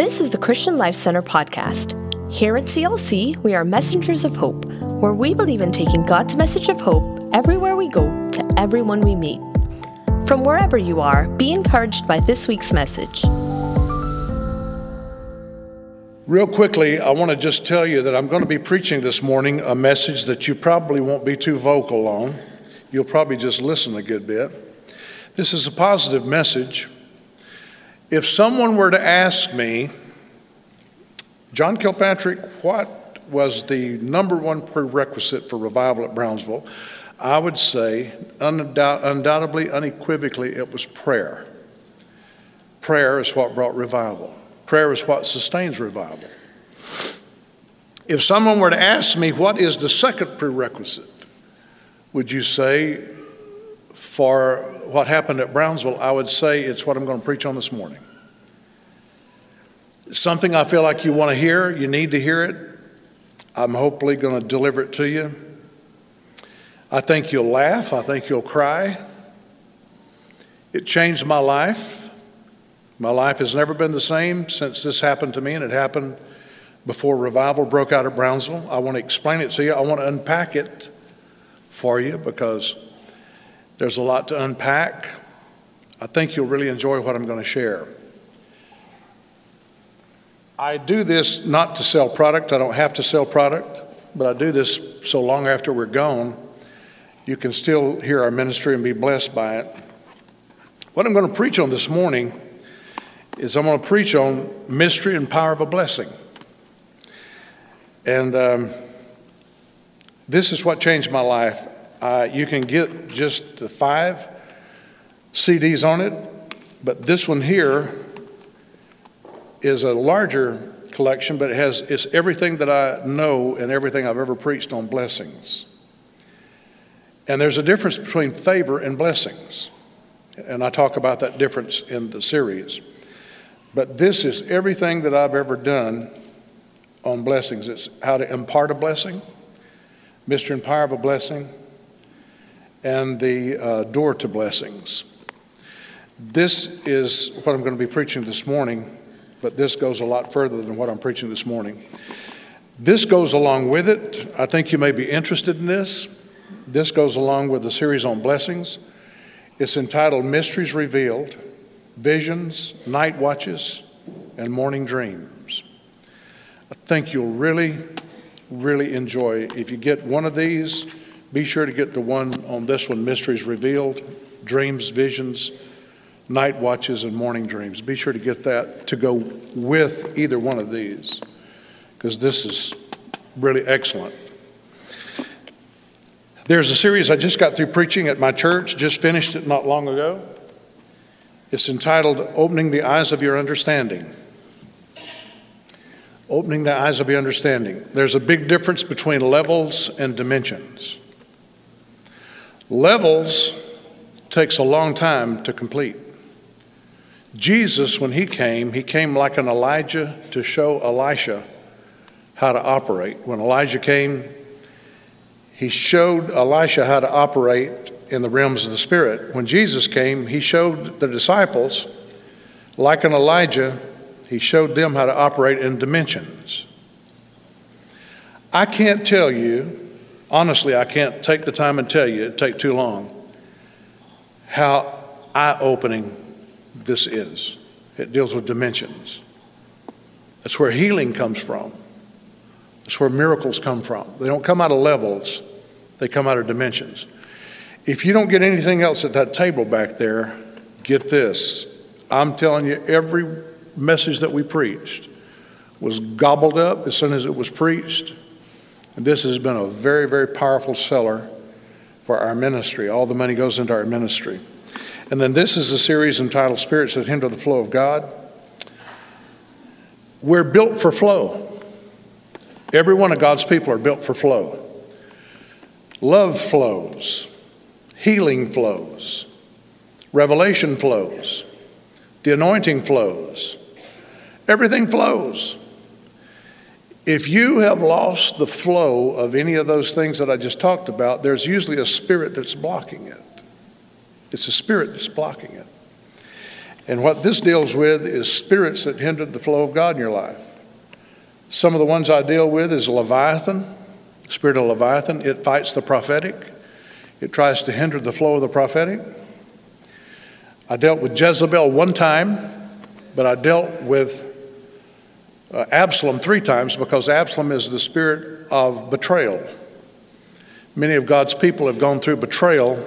This is the Christian Life Center podcast. Here at CLC, we are messengers of hope, where we believe in taking God's message of hope everywhere we go to everyone we meet. From wherever you are, be encouraged by this week's message. Real quickly, I want to just tell you that I'm going to be preaching this morning a message that you probably won't be too vocal on. You'll probably just listen a good bit. This is a positive message. If someone were to ask me, John Kilpatrick, what was the number one prerequisite for revival at Brownsville? I would say, undoubt, undoubtedly, unequivocally, it was prayer. Prayer is what brought revival. Prayer is what sustains revival. If someone were to ask me, what is the second prerequisite? Would you say, for what happened at Brownsville, I would say it's what I'm going to preach on this morning. Something I feel like you want to hear, you need to hear it. I'm hopefully going to deliver it to you. I think you'll laugh, I think you'll cry. It changed my life. My life has never been the same since this happened to me, and it happened before revival broke out at Brownsville. I want to explain it to you. I want to unpack it for you because there's a lot to unpack. I think you'll really enjoy what I'm going to share. I do this not to sell product, I don't have to sell product, but I do this so long after we're gone, you can still hear our ministry and be blessed by it. What I'm going to preach on this morning is I'm going to preach on mystery and power of a blessing. And um, this is what changed my life. Uh, you can get just the five CDs on it, but this one here is a larger collection, but it has it's everything that I know and everything I've ever preached on blessings. And there's a difference between favor and blessings. And I talk about that difference in the series. But this is everything that I've ever done on blessings. It's how to impart a blessing, and power of a blessing, and the uh, door to blessings. This is what I'm going to be preaching this morning, but this goes a lot further than what I'm preaching this morning. This goes along with it. I think you may be interested in this. This goes along with the series on blessings. It's entitled Mysteries Revealed visions, night watches, and morning dreams. I think you'll really, really enjoy. If you get one of these, be sure to get the one on this one Mysteries Revealed, Dreams, Visions, Night Watches, and Morning Dreams. Be sure to get that to go with either one of these because this is really excellent. There's a series I just got through preaching at my church, just finished it not long ago. It's entitled Opening the Eyes of Your Understanding. Opening the eyes of your understanding. There's a big difference between levels and dimensions. Levels takes a long time to complete. Jesus, when he came, he came like an Elijah to show Elisha how to operate. When Elijah came, he showed Elisha how to operate in the realms of the Spirit. When Jesus came, he showed the disciples, like an Elijah, he showed them how to operate in dimensions. I can't tell you, honestly, I can't take the time and tell you, it'd take too long, how eye opening this is. It deals with dimensions. That's where healing comes from. That's where miracles come from. They don't come out of levels, they come out of dimensions. If you don't get anything else at that table back there, get this. I'm telling you, every message that we preached was gobbled up as soon as it was preached. This has been a very, very powerful seller for our ministry. All the money goes into our ministry. And then this is a series entitled Spirits That Hinder the Flow of God. We're built for flow. Every one of God's people are built for flow. Love flows. Healing flows, revelation flows, the anointing flows, everything flows. If you have lost the flow of any of those things that I just talked about, there's usually a spirit that's blocking it. It's a spirit that's blocking it. And what this deals with is spirits that hindered the flow of God in your life. Some of the ones I deal with is Leviathan, spirit of Leviathan. It fights the prophetic. It tries to hinder the flow of the prophetic. I dealt with Jezebel one time, but I dealt with uh, Absalom three times because Absalom is the spirit of betrayal. Many of God's people have gone through betrayal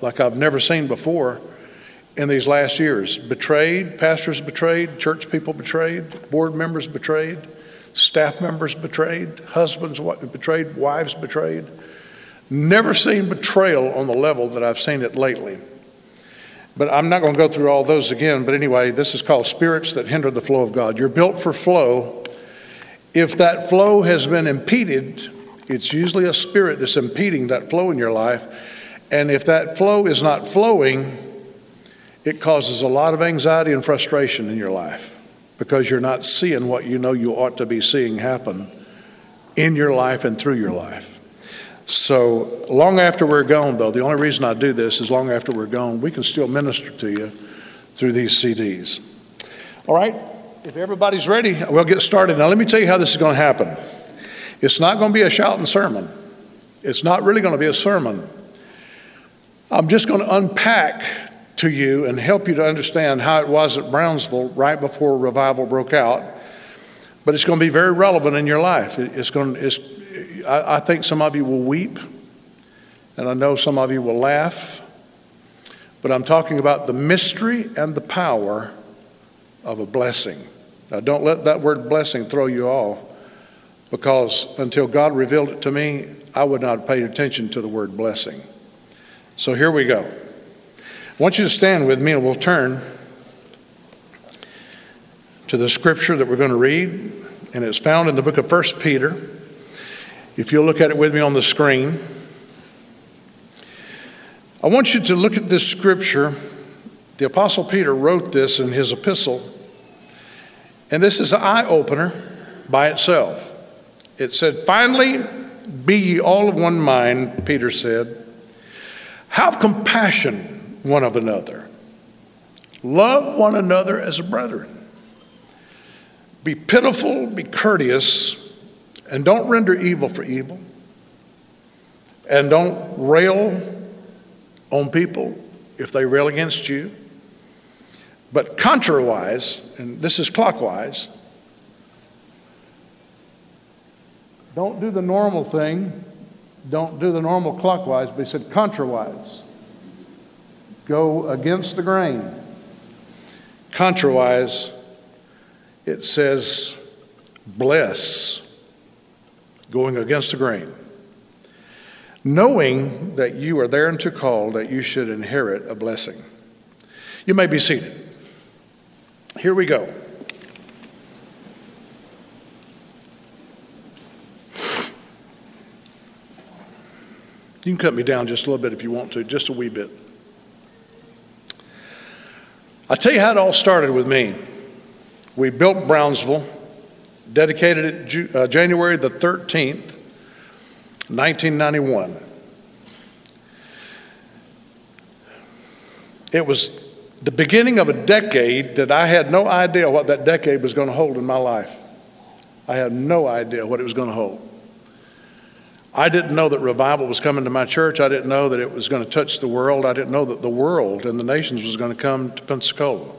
like I've never seen before in these last years. Betrayed, pastors betrayed, church people betrayed, board members betrayed, staff members betrayed, husbands betrayed, wives betrayed. Never seen betrayal on the level that I've seen it lately. But I'm not going to go through all those again. But anyway, this is called spirits that hinder the flow of God. You're built for flow. If that flow has been impeded, it's usually a spirit that's impeding that flow in your life. And if that flow is not flowing, it causes a lot of anxiety and frustration in your life because you're not seeing what you know you ought to be seeing happen in your life and through your life. So, long after we're gone, though, the only reason I do this is long after we're gone, we can still minister to you through these CDs. All right, if everybody's ready, we'll get started. Now, let me tell you how this is going to happen. It's not going to be a shouting sermon, it's not really going to be a sermon. I'm just going to unpack to you and help you to understand how it was at Brownsville right before revival broke out. But it's going to be very relevant in your life. It's going, it's, I, I think some of you will weep, and I know some of you will laugh. But I'm talking about the mystery and the power of a blessing. Now, don't let that word blessing throw you off, because until God revealed it to me, I would not have paid attention to the word blessing. So here we go. I want you to stand with me and we'll turn to the scripture that we're going to read, and it's found in the book of 1 Peter. If you'll look at it with me on the screen, I want you to look at this scripture. The Apostle Peter wrote this in his epistle, and this is an eye opener by itself. It said, Finally, be ye all of one mind, Peter said. Have compassion one of another. Love one another as brethren. Be pitiful, be courteous and don't render evil for evil. And don't rail on people if they rail against you. But contrariwise, and this is clockwise, don't do the normal thing. Don't do the normal clockwise, but he said contrawise. Go against the grain. Contrawise, it says bless going against the grain, knowing that you are thereunto called that you should inherit a blessing. You may be seated. Here we go. You can cut me down just a little bit if you want to, just a wee bit. I'll tell you how it all started with me. We built Brownsville dedicated it Ju- uh, January the 13th, 1991. It was the beginning of a decade that I had no idea what that decade was going to hold in my life. I had no idea what it was going to hold. I didn't know that revival was coming to my church. I didn't know that it was going to touch the world. I didn't know that the world and the nations was going to come to Pensacola.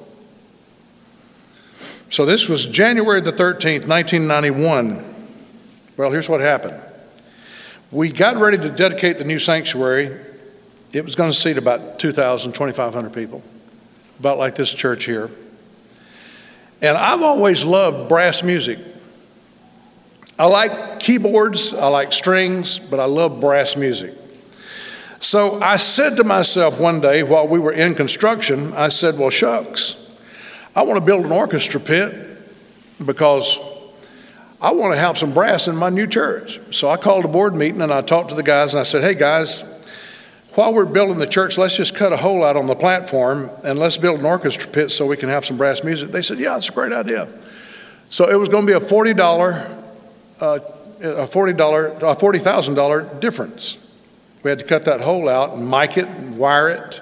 So this was January the 13th, 1991. Well, here's what happened. We got ready to dedicate the new sanctuary. It was going to seat about 2,000, 2,500 people, about like this church here. And I've always loved brass music. I like keyboards, I like strings, but I love brass music. So I said to myself one day while we were in construction, I said, Well, shucks. I want to build an orchestra pit because I want to have some brass in my new church. So I called a board meeting and I talked to the guys and I said, hey guys, while we're building the church, let's just cut a hole out on the platform and let's build an orchestra pit so we can have some brass music. They said, yeah, that's a great idea. So it was going to be a $40, uh, a $40, a $40,000 difference. We had to cut that hole out and mic it and wire it.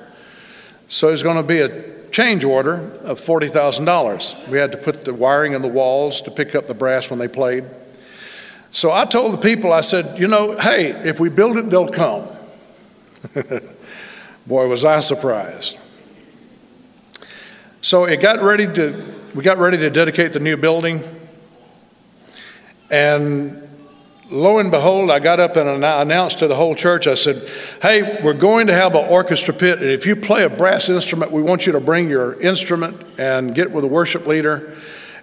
So it was going to be a change order of $40,000. We had to put the wiring in the walls to pick up the brass when they played. So I told the people, I said, you know, hey, if we build it, they'll come. Boy, was I surprised. So it got ready to, we got ready to dedicate the new building. And lo and behold, I got up and announced to the whole church, I said, Hey, we're going to have an orchestra pit, and if you play a brass instrument, we want you to bring your instrument and get with a worship leader,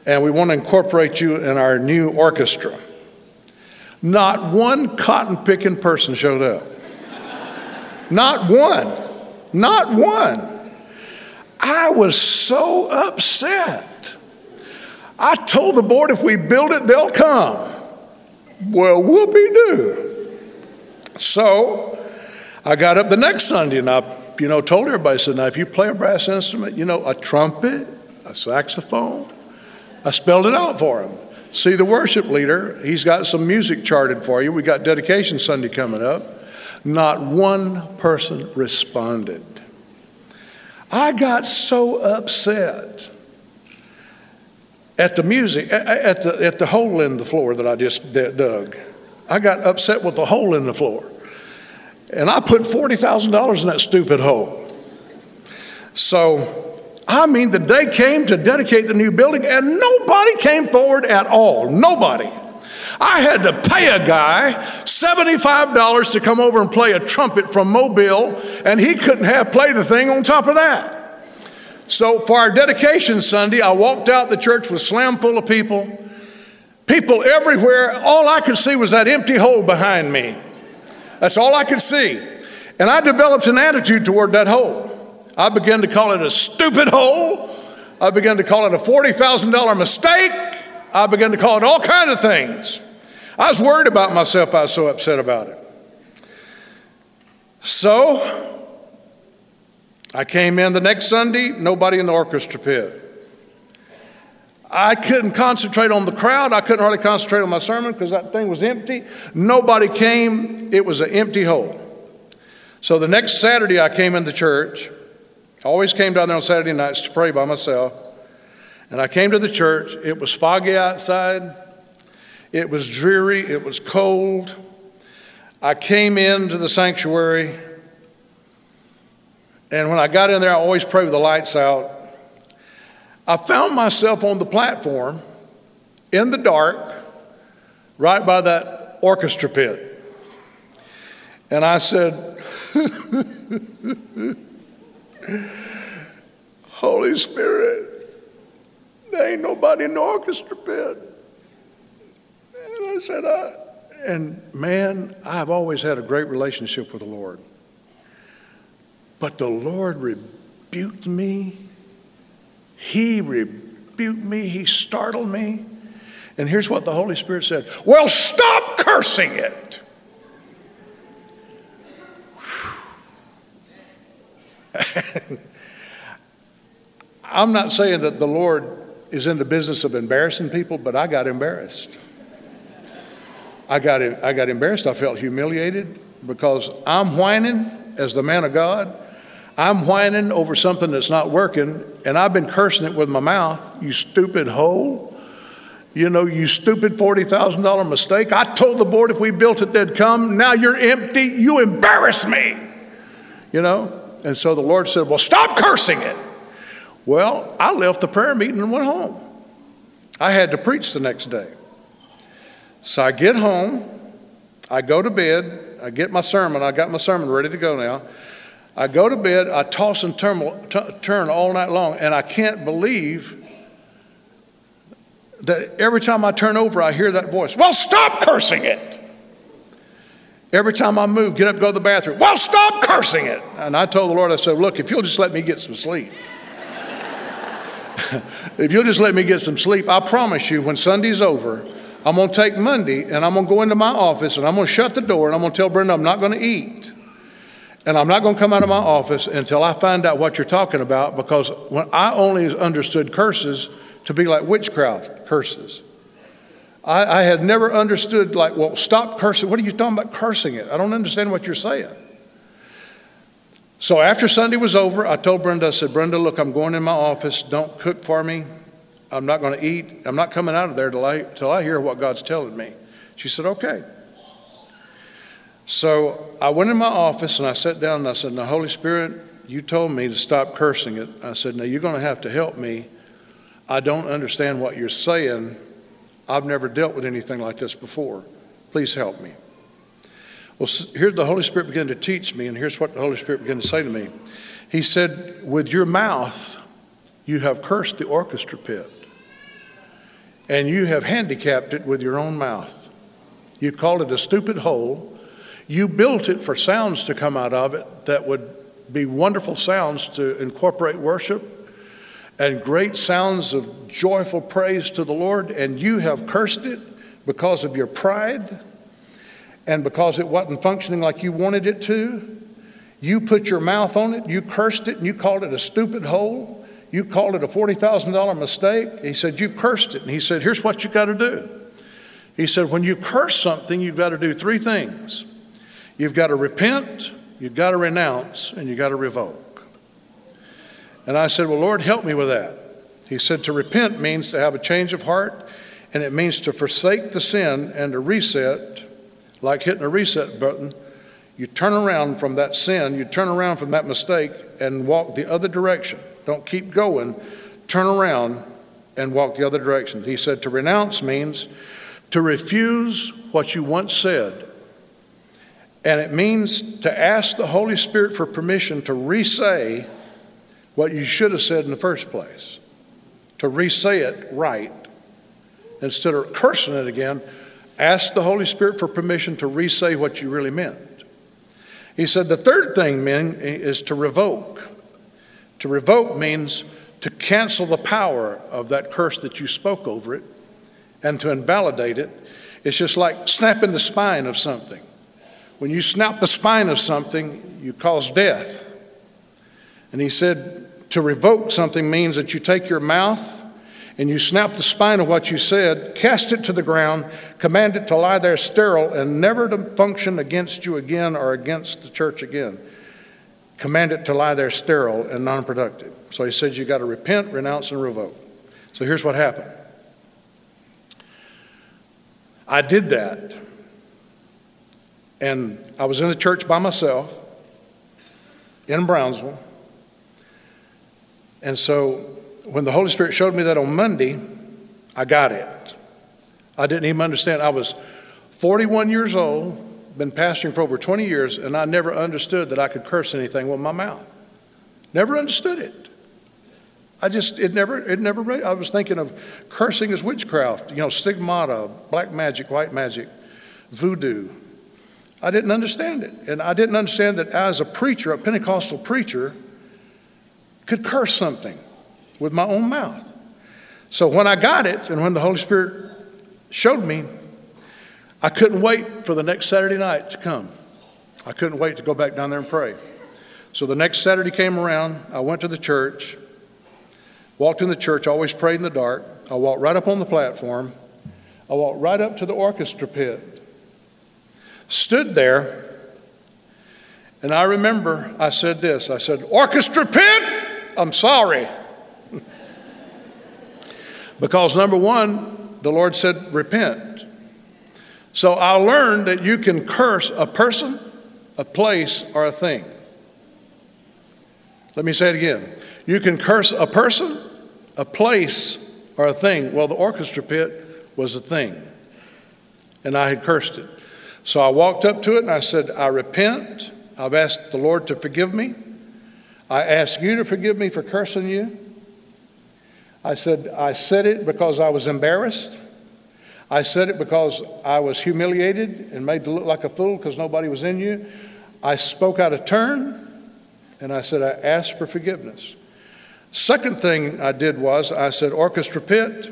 and we want to incorporate you in our new orchestra. Not one cotton picking person showed up. Not one. Not one. I was so upset. I told the board if we build it, they'll come. Well, whoopee doo. So I got up the next Sunday and I, you know, told everybody, I said, now if you play a brass instrument, you know, a trumpet, a saxophone, I spelled it out for him. See the worship leader, he's got some music charted for you. We got dedication Sunday coming up. Not one person responded. I got so upset at the music, at the, at the hole in the floor that I just dug. I got upset with the hole in the floor. And I put $40,000 in that stupid hole. So, I mean, the day came to dedicate the new building, and nobody came forward at all. Nobody. I had to pay a guy $75 to come over and play a trumpet from Mobile, and he couldn't have played the thing on top of that. So, for our dedication Sunday, I walked out, the church was slam full of people, people everywhere. All I could see was that empty hole behind me. That's all I could see. And I developed an attitude toward that hole. I began to call it a stupid hole. I began to call it a $40,000 mistake. I began to call it all kinds of things. I was worried about myself. I was so upset about it. So I came in the next Sunday, nobody in the orchestra pit. I couldn't concentrate on the crowd. I couldn't hardly concentrate on my sermon because that thing was empty. Nobody came. It was an empty hole. So the next Saturday, I came into church. I always came down there on Saturday nights to pray by myself. And I came to the church. It was foggy outside. It was dreary. It was cold. I came into the sanctuary. And when I got in there, I always pray with the lights out. I found myself on the platform in the dark, right by that orchestra pit. And I said, Holy Spirit, there ain't nobody in the orchestra pit. And I said, I, and man, I've always had a great relationship with the Lord. But the Lord rebuked me. He rebuked me. He startled me. And here's what the Holy Spirit said Well, stop cursing it. I'm not saying that the Lord is in the business of embarrassing people, but I got embarrassed. I got, I got embarrassed. I felt humiliated because I'm whining as the man of God. I'm whining over something that's not working, and I've been cursing it with my mouth. You stupid hole. You know, you stupid $40,000 mistake. I told the board if we built it, they'd come. Now you're empty. You embarrass me. You know? And so the Lord said, Well, stop cursing it. Well, I left the prayer meeting and went home. I had to preach the next day. So I get home, I go to bed, I get my sermon, I got my sermon ready to go now. I go to bed, I toss and turn, turn all night long, and I can't believe that every time I turn over, I hear that voice. Well, stop cursing it. Every time I move, get up, go to the bathroom. Well, stop cursing it. And I told the Lord, I said, Look, if you'll just let me get some sleep, if you'll just let me get some sleep, I promise you, when Sunday's over, I'm going to take Monday and I'm going to go into my office and I'm going to shut the door and I'm going to tell Brenda I'm not going to eat. And I'm not going to come out of my office until I find out what you're talking about because when I only understood curses to be like witchcraft curses. I, I had never understood, like, well, stop cursing. What are you talking about cursing it? I don't understand what you're saying. So after Sunday was over, I told Brenda, I said, Brenda, look, I'm going in my office. Don't cook for me. I'm not going to eat. I'm not coming out of there till I, till I hear what God's telling me. She said, okay. So I went in my office and I sat down and I said, Now, Holy Spirit, you told me to stop cursing it. I said, Now, you're going to have to help me. I don't understand what you're saying. I've never dealt with anything like this before. Please help me. Well, here the Holy Spirit began to teach me, and here's what the Holy Spirit began to say to me. He said, With your mouth, you have cursed the orchestra pit, and you have handicapped it with your own mouth. You called it a stupid hole. You built it for sounds to come out of it that would be wonderful sounds to incorporate worship and great sounds of joyful praise to the Lord, and you have cursed it because of your pride and because it wasn't functioning like you wanted it to. You put your mouth on it, you cursed it, and you called it a stupid hole. You called it a $40,000 mistake. He said, You cursed it. And he said, Here's what you got to do. He said, When you curse something, you've got to do three things you've got to repent, you've got to renounce, and you've got to revoke. And I said, Well, Lord, help me with that. He said, To repent means to have a change of heart, and it means to forsake the sin and to reset, like hitting a reset button. You turn around from that sin, you turn around from that mistake, and walk the other direction. Don't keep going. Turn around and walk the other direction. He said, To renounce means to refuse what you once said and it means to ask the Holy Spirit for permission to re say what you should have said in the first place, to re say it right. Instead of cursing it again, ask the Holy Spirit for permission to re say what you really meant. He said the third thing, men, is to revoke. To revoke means to cancel the power of that curse that you spoke over it and to invalidate it. It's just like snapping the spine of something. When you snap the spine of something, you cause death. And he said, to revoke something means that you take your mouth and you snap the spine of what you said, cast it to the ground, command it to lie there sterile and never to function against you again or against the church again. Command it to lie there sterile and non productive. So he said, you got to repent, renounce, and revoke. So here's what happened I did that. And I was in the church by myself in Brownsville. And so when the Holy Spirit showed me that on Monday, I got it. I didn't even understand. I was 41 years old, been pastoring for over 20 years, and I never understood that I could curse anything with my mouth. Never understood it. I just, it never, it never, I was thinking of cursing as witchcraft, you know, stigmata, black magic, white magic, voodoo, I didn't understand it. And I didn't understand that as a preacher, a Pentecostal preacher, could curse something with my own mouth. So when I got it and when the Holy Spirit showed me, I couldn't wait for the next Saturday night to come. I couldn't wait to go back down there and pray. So the next Saturday came around, I went to the church, walked in the church, always prayed in the dark. I walked right up on the platform. I walked right up to the orchestra pit stood there, and I remember I said this I said, Orchestra pit, I'm sorry. because number one, the Lord said, repent. So I learned that you can curse a person, a place, or a thing. Let me say it again. You can curse a person, a place, or a thing. Well, the orchestra pit was a thing, and I had cursed it. So I walked up to it and I said, I repent. I've asked the Lord to forgive me. I ask you to forgive me for cursing you. I said, I said it because I was embarrassed. I said it because I was humiliated and made to look like a fool because nobody was in you. I spoke out of turn and I said, I asked for forgiveness. Second thing I did was I said, Orchestra Pit,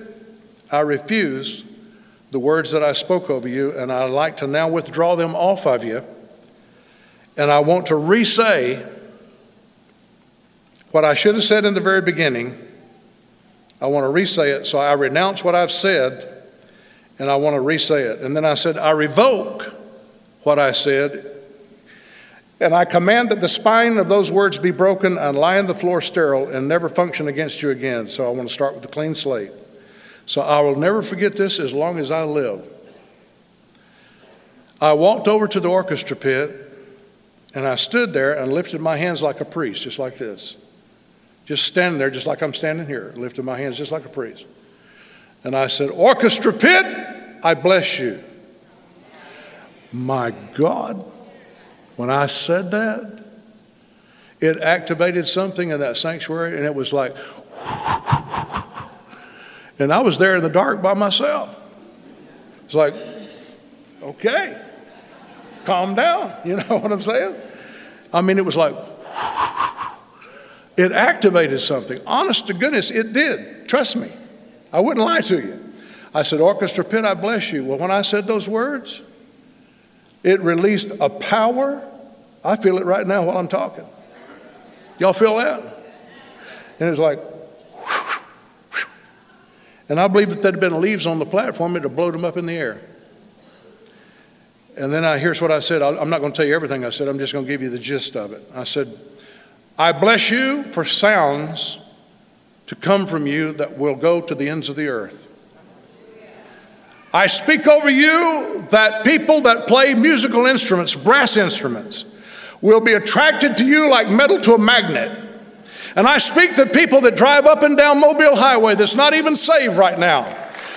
I refuse the words that I spoke over you, and I'd like to now withdraw them off of you. And I want to re say what I should have said in the very beginning. I want to re say it. So I renounce what I've said, and I want to re say it. And then I said, I revoke what I said. And I command that the spine of those words be broken and lie on the floor sterile and never function against you again. So I want to start with a clean slate. So I will never forget this as long as I live. I walked over to the orchestra pit and I stood there and lifted my hands like a priest, just like this. Just standing there, just like I'm standing here, lifted my hands just like a priest. And I said, Orchestra pit, I bless you. My God, when I said that, it activated something in that sanctuary, and it was like, and I was there in the dark by myself. It's like, okay calm down. You know what I'm saying? I mean, it was like, it activated something. Honest to goodness, it did. Trust me. I wouldn't lie to you. I said, Orchestra Pit, I bless you. Well, when I said those words, it released a power. I feel it right now while I'm talking. Y'all feel that? And it was like, and I believe if there had been leaves on the platform, it would have blown them up in the air. And then I, here's what I said. I'm not going to tell you everything I said, I'm just going to give you the gist of it. I said, I bless you for sounds to come from you that will go to the ends of the earth. I speak over you that people that play musical instruments, brass instruments, will be attracted to you like metal to a magnet. And I speak that people that drive up and down Mobile Highway that's not even saved right now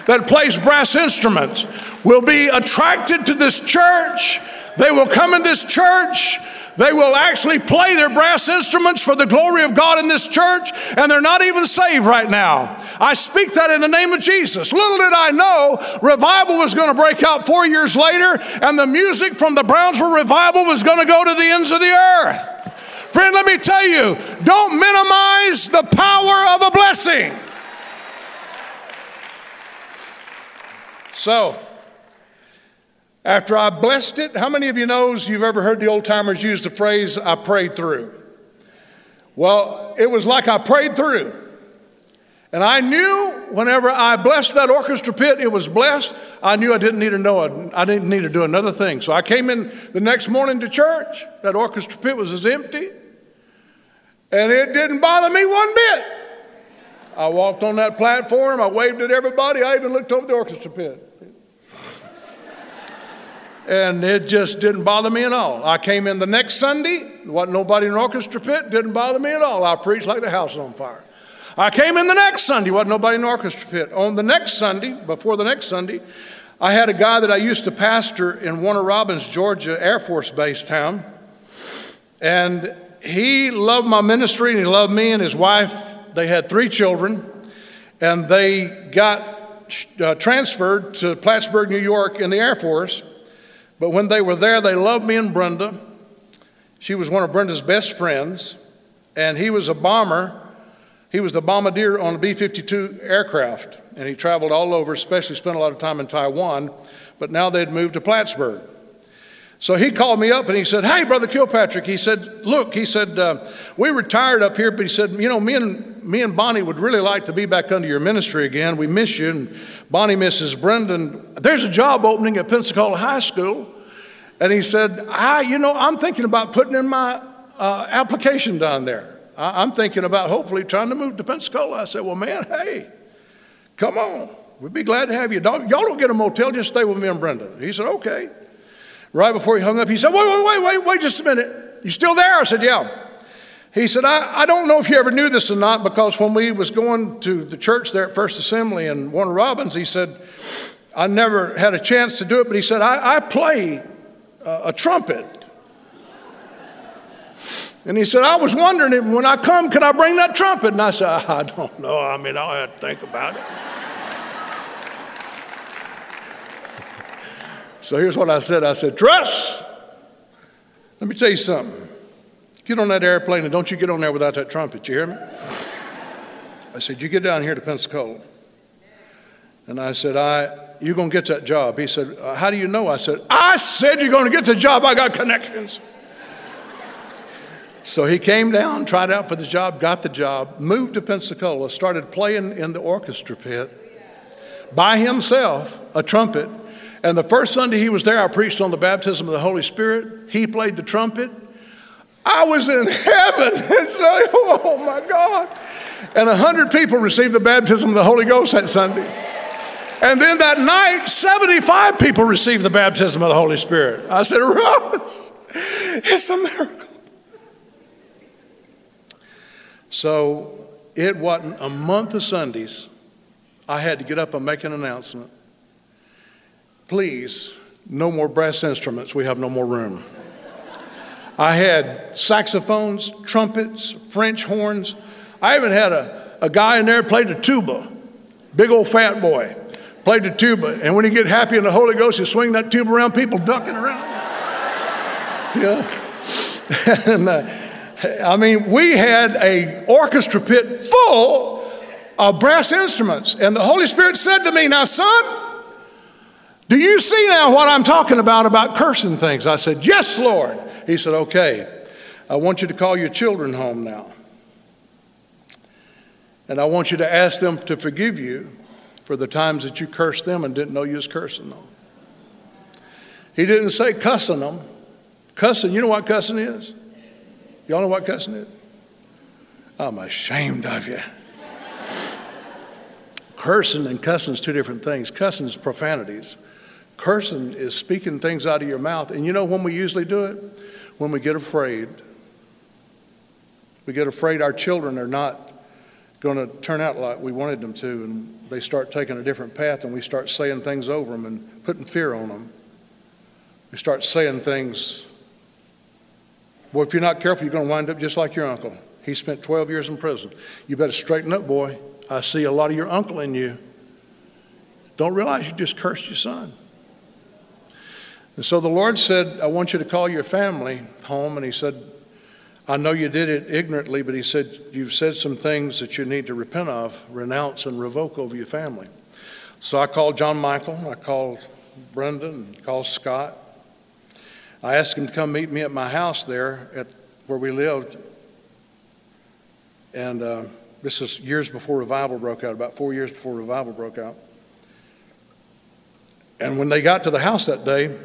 that plays brass instruments will be attracted to this church. They will come in this church. They will actually play their brass instruments for the glory of God in this church, and they're not even saved right now. I speak that in the name of Jesus. Little did I know, revival was going to break out four years later, and the music from the Brownsville revival was going to go to the ends of the earth. Friend, let me tell you, don't minimize the power of a blessing. So, after I blessed it, how many of you knows you've ever heard the old timers use the phrase, I prayed through? Well, it was like I prayed through. And I knew whenever I blessed that orchestra pit, it was blessed. I knew I didn't need to know. I didn't need to do another thing. So I came in the next morning to church. That orchestra pit was as empty. And it didn't bother me one bit. I walked on that platform. I waved at everybody. I even looked over the orchestra pit and it just didn't bother me at all. I came in the next Sunday, wasn't nobody in the orchestra pit, didn't bother me at all. I preached like the house on fire. I came in the next Sunday, wasn't nobody in the orchestra pit. On the next Sunday, before the next Sunday, I had a guy that I used to pastor in Warner Robins, Georgia Air Force Base town, and he loved my ministry and he loved me and his wife. They had three children, and they got uh, transferred to Plattsburgh, New York in the Air Force. But when they were there, they loved me and Brenda. She was one of Brenda's best friends, and he was a bomber. He was the bombardier on a B 52 aircraft, and he traveled all over, especially spent a lot of time in Taiwan. But now they'd moved to Plattsburgh. So he called me up and he said, Hey, Brother Kilpatrick, he said, Look, he said, uh, we retired up here, but he said, You know, me and, me and Bonnie would really like to be back under your ministry again. We miss you. And Bonnie misses Brenda. There's a job opening at Pensacola High School. And he said, I, you know, I'm thinking about putting in my uh, application down there. I, am thinking about hopefully trying to move to Pensacola. I said, Well, man, hey, come on. We'd be glad to have you. Don't, y'all don't get a motel, just stay with me and Brenda. He said, Okay. Right before he hung up, he said, Wait, wait, wait, wait, wait just a minute. You still there? I said, Yeah. He said, I, I don't know if you ever knew this or not, because when we was going to the church there at First Assembly in Warner Robins, he said, I never had a chance to do it, but he said, I, I play uh, a trumpet. And he said, I was wondering if when I come, could I bring that trumpet? And I said, I don't know. I mean, I'll have to think about it. So here's what I said I said, Trust, let me tell you something. Get on that airplane and don't you get on there without that trumpet. You hear me? I said, You get down here to Pensacola. And I said, I, You're going to get that job. He said, uh, How do you know? I said, I said you're going to get the job. I got connections. so he came down, tried out for the job, got the job, moved to Pensacola, started playing in the orchestra pit by himself, a trumpet and the first Sunday he was there, I preached on the baptism of the Holy Spirit. He played the trumpet. I was in heaven. It's like, oh my God. And a hundred people received the baptism of the Holy Ghost that Sunday. And then that night, 75 people received the baptism of the Holy Spirit. I said, Ross, it's a miracle. So it wasn't a month of Sundays. I had to get up and make an announcement. Please, no more brass instruments. We have no more room. I had saxophones, trumpets, French horns. I even had a, a guy in there played the tuba, big old fat boy, played the tuba. And when he get happy in the Holy Ghost, he swing that tuba around, people ducking around. yeah. and, uh, I mean, we had a orchestra pit full of brass instruments. And the Holy Spirit said to me, Now, son, do you see now what I'm talking about, about cursing things? I said, Yes, Lord. He said, Okay, I want you to call your children home now. And I want you to ask them to forgive you for the times that you cursed them and didn't know you was cursing them. He didn't say cussing them. Cussing, you know what cussing is? Y'all know what cussing is? I'm ashamed of you. Cursing and cussing is two different things. Cussing is profanities. Cursing is speaking things out of your mouth. And you know when we usually do it? When we get afraid. We get afraid our children are not going to turn out like we wanted them to, and they start taking a different path, and we start saying things over them and putting fear on them. We start saying things. Well, if you're not careful, you're going to wind up just like your uncle. He spent 12 years in prison. You better straighten up, boy. I see a lot of your uncle in you. Don't realize you just cursed your son. And so the Lord said, I want you to call your family home. And He said, I know you did it ignorantly, but He said, You've said some things that you need to repent of, renounce, and revoke over your family. So I called John Michael, I called Brenda, I called Scott. I asked him to come meet me at my house there at where we lived. And uh, this is years before revival broke out, about four years before revival broke out. And when they got to the house that day,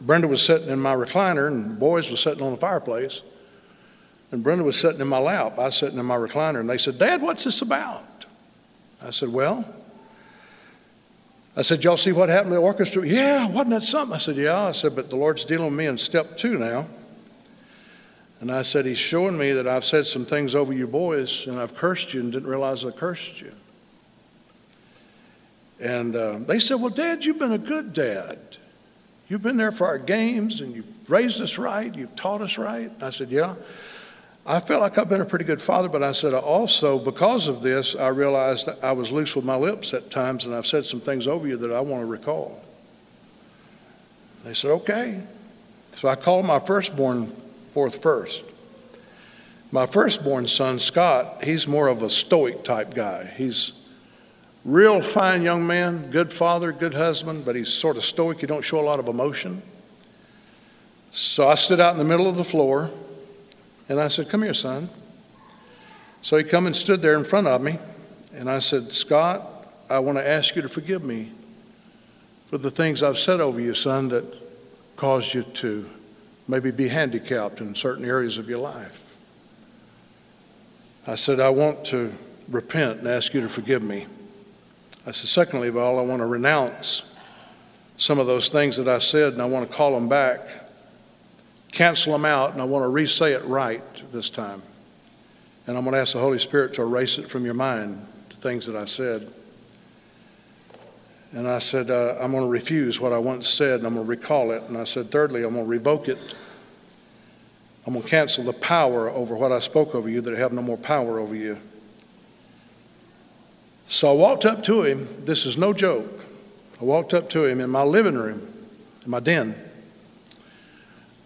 Brenda was sitting in my recliner, and the boys were sitting on the fireplace. And Brenda was sitting in my lap. I was sitting in my recliner, and they said, Dad, what's this about? I said, Well, I said, Y'all see what happened to the orchestra? Yeah, wasn't that something? I said, Yeah. I said, But the Lord's dealing with me in step two now. And I said, He's showing me that I've said some things over you boys, and I've cursed you and didn't realize I cursed you. And uh, they said, Well, Dad, you've been a good dad. You've been there for our games and you've raised us right, you've taught us right. I said, Yeah. I felt like I've been a pretty good father, but I said, also, because of this, I realized that I was loose with my lips at times and I've said some things over you that I want to recall. They said, okay. So I called my firstborn forth first. My firstborn son, Scott, he's more of a stoic type guy. He's Real fine young man, good father, good husband, but he's sort of stoic. He don't show a lot of emotion. So I stood out in the middle of the floor and I said, Come here, son. So he come and stood there in front of me, and I said, Scott, I want to ask you to forgive me for the things I've said over you, son, that caused you to maybe be handicapped in certain areas of your life. I said, I want to repent and ask you to forgive me. I said, secondly of all, I want to renounce some of those things that I said, and I want to call them back, cancel them out, and I want to re say it right this time. And I'm going to ask the Holy Spirit to erase it from your mind, the things that I said. And I said, uh, I'm going to refuse what I once said, and I'm going to recall it. And I said, thirdly, I'm going to revoke it. I'm going to cancel the power over what I spoke over you that I have no more power over you. So I walked up to him. This is no joke. I walked up to him in my living room, in my den.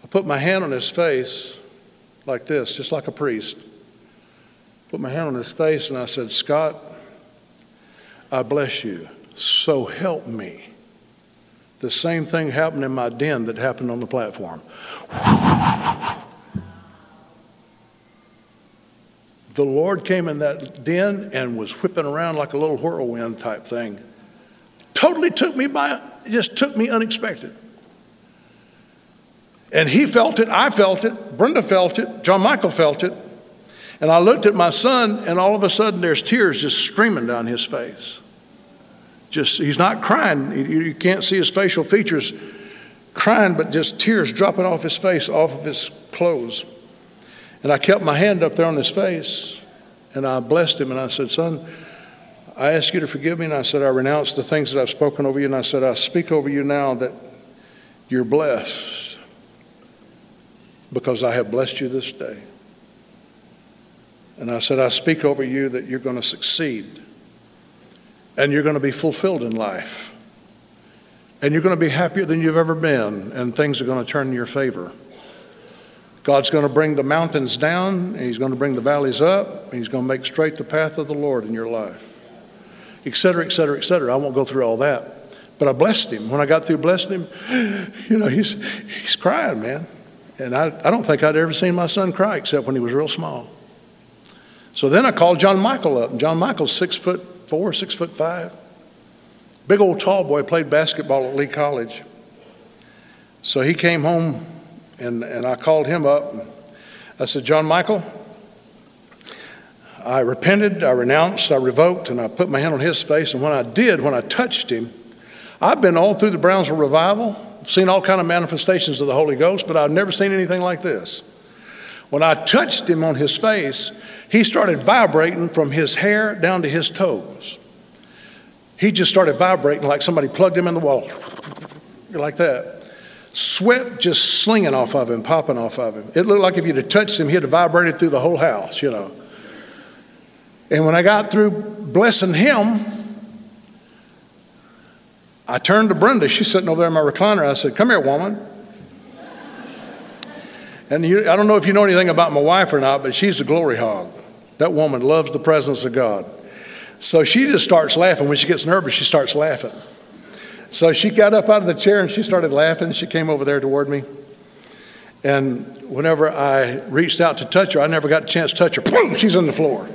I put my hand on his face like this, just like a priest. Put my hand on his face and I said, Scott, I bless you. So help me. The same thing happened in my den that happened on the platform. The Lord came in that den and was whipping around like a little whirlwind type thing. Totally took me by, just took me unexpected. And he felt it, I felt it, Brenda felt it, John Michael felt it. And I looked at my son, and all of a sudden there's tears just streaming down his face. Just, he's not crying. You, you can't see his facial features crying, but just tears dropping off his face, off of his clothes. And I kept my hand up there on his face, and I blessed him, and I said, Son, I ask you to forgive me. And I said, I renounce the things that I've spoken over you. And I said, I speak over you now that you're blessed because I have blessed you this day. And I said, I speak over you that you're going to succeed and you're going to be fulfilled in life. And you're going to be happier than you've ever been, and things are going to turn in your favor. God's going to bring the mountains down, and He's going to bring the valleys up, and He's going to make straight the path of the Lord in your life, et cetera, et cetera, et cetera. I won't go through all that. But I blessed him. When I got through blessing him, you know, he's, he's crying, man. And I, I don't think I'd ever seen my son cry except when he was real small. So then I called John Michael up. John Michael's six foot four, six foot five. Big old tall boy, played basketball at Lee College. So he came home and, and I called him up. I said, John Michael, I repented, I renounced, I revoked, and I put my hand on his face. And when I did, when I touched him, I've been all through the Brownsville revival, seen all kind of manifestations of the Holy Ghost, but I've never seen anything like this. When I touched him on his face, he started vibrating from his hair down to his toes. He just started vibrating like somebody plugged him in the wall, like that. Sweat just slinging off of him, popping off of him. It looked like if you'd have touched him, he'd have vibrated through the whole house, you know. And when I got through blessing him, I turned to Brenda. She's sitting over there in my recliner. I said, Come here, woman. And you, I don't know if you know anything about my wife or not, but she's a glory hog. That woman loves the presence of God. So she just starts laughing. When she gets nervous, she starts laughing. So she got up out of the chair and she started laughing. She came over there toward me. And whenever I reached out to touch her, I never got a chance to touch her. Boom, she's on the floor.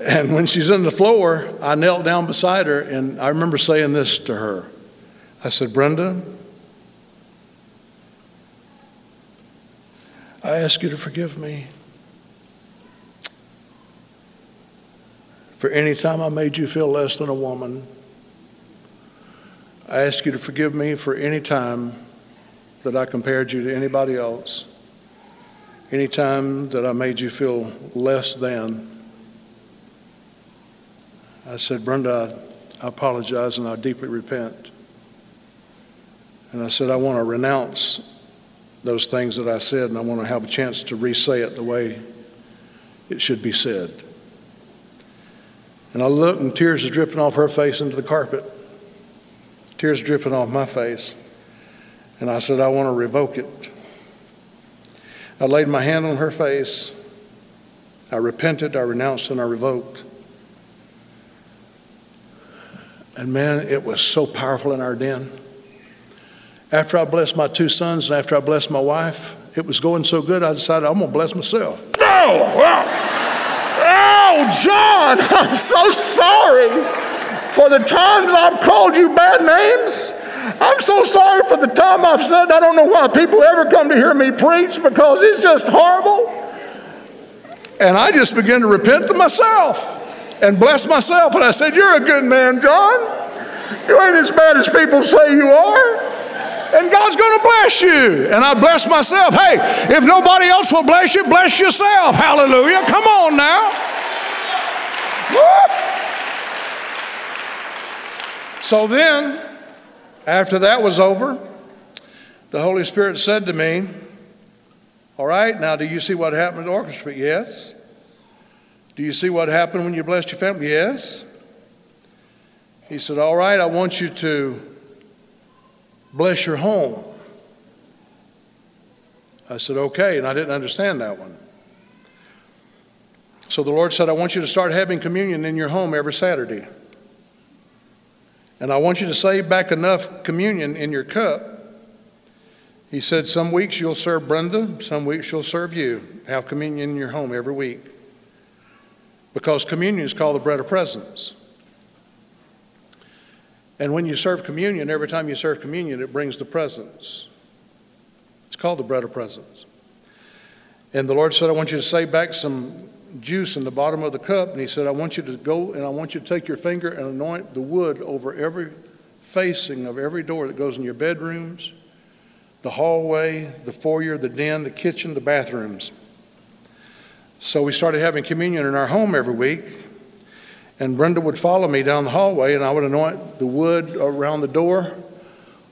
And when she's on the floor, I knelt down beside her and I remember saying this to her. I said, Brenda, I ask you to forgive me for any time I made you feel less than a woman. I ask you to forgive me for any time that I compared you to anybody else, any time that I made you feel less than. I said, Brenda, I apologize and I deeply repent. And I said, I want to renounce those things that I said, and I want to have a chance to re say it the way it should be said. And I looked, and tears are dripping off her face into the carpet, tears dripping off my face. And I said, I want to revoke it. I laid my hand on her face. I repented, I renounced, and I revoked. And man, it was so powerful in our den. After I blessed my two sons and after I blessed my wife, it was going so good, I decided I'm going to bless myself. Oh, no! Oh, John, I'm so sorry for the times I've called you bad names. I'm so sorry for the time I've said I don't know why people ever come to hear me preach because it's just horrible. And I just began to repent to myself and bless myself. And I said, You're a good man, John. You ain't as bad as people say you are. And God's going to bless you. And I bless myself. Hey, if nobody else will bless you, bless yourself. Hallelujah. Come on now. So then, after that was over, the Holy Spirit said to me, All right, now do you see what happened at the orchestra? Yes. Do you see what happened when you blessed your family? Yes. He said, All right, I want you to bless your home. I said, Okay, and I didn't understand that one. So the Lord said, I want you to start having communion in your home every Saturday. And I want you to save back enough communion in your cup. He said, Some weeks you'll serve Brenda, some weeks you'll serve you. Have communion in your home every week because communion is called the bread of presence. And when you serve communion, every time you serve communion, it brings the presence. It's called the bread of presence. And the Lord said, I want you to say back some juice in the bottom of the cup. And He said, I want you to go and I want you to take your finger and anoint the wood over every facing of every door that goes in your bedrooms, the hallway, the foyer, the den, the kitchen, the bathrooms. So we started having communion in our home every week. And Brenda would follow me down the hallway, and I would anoint the wood around the door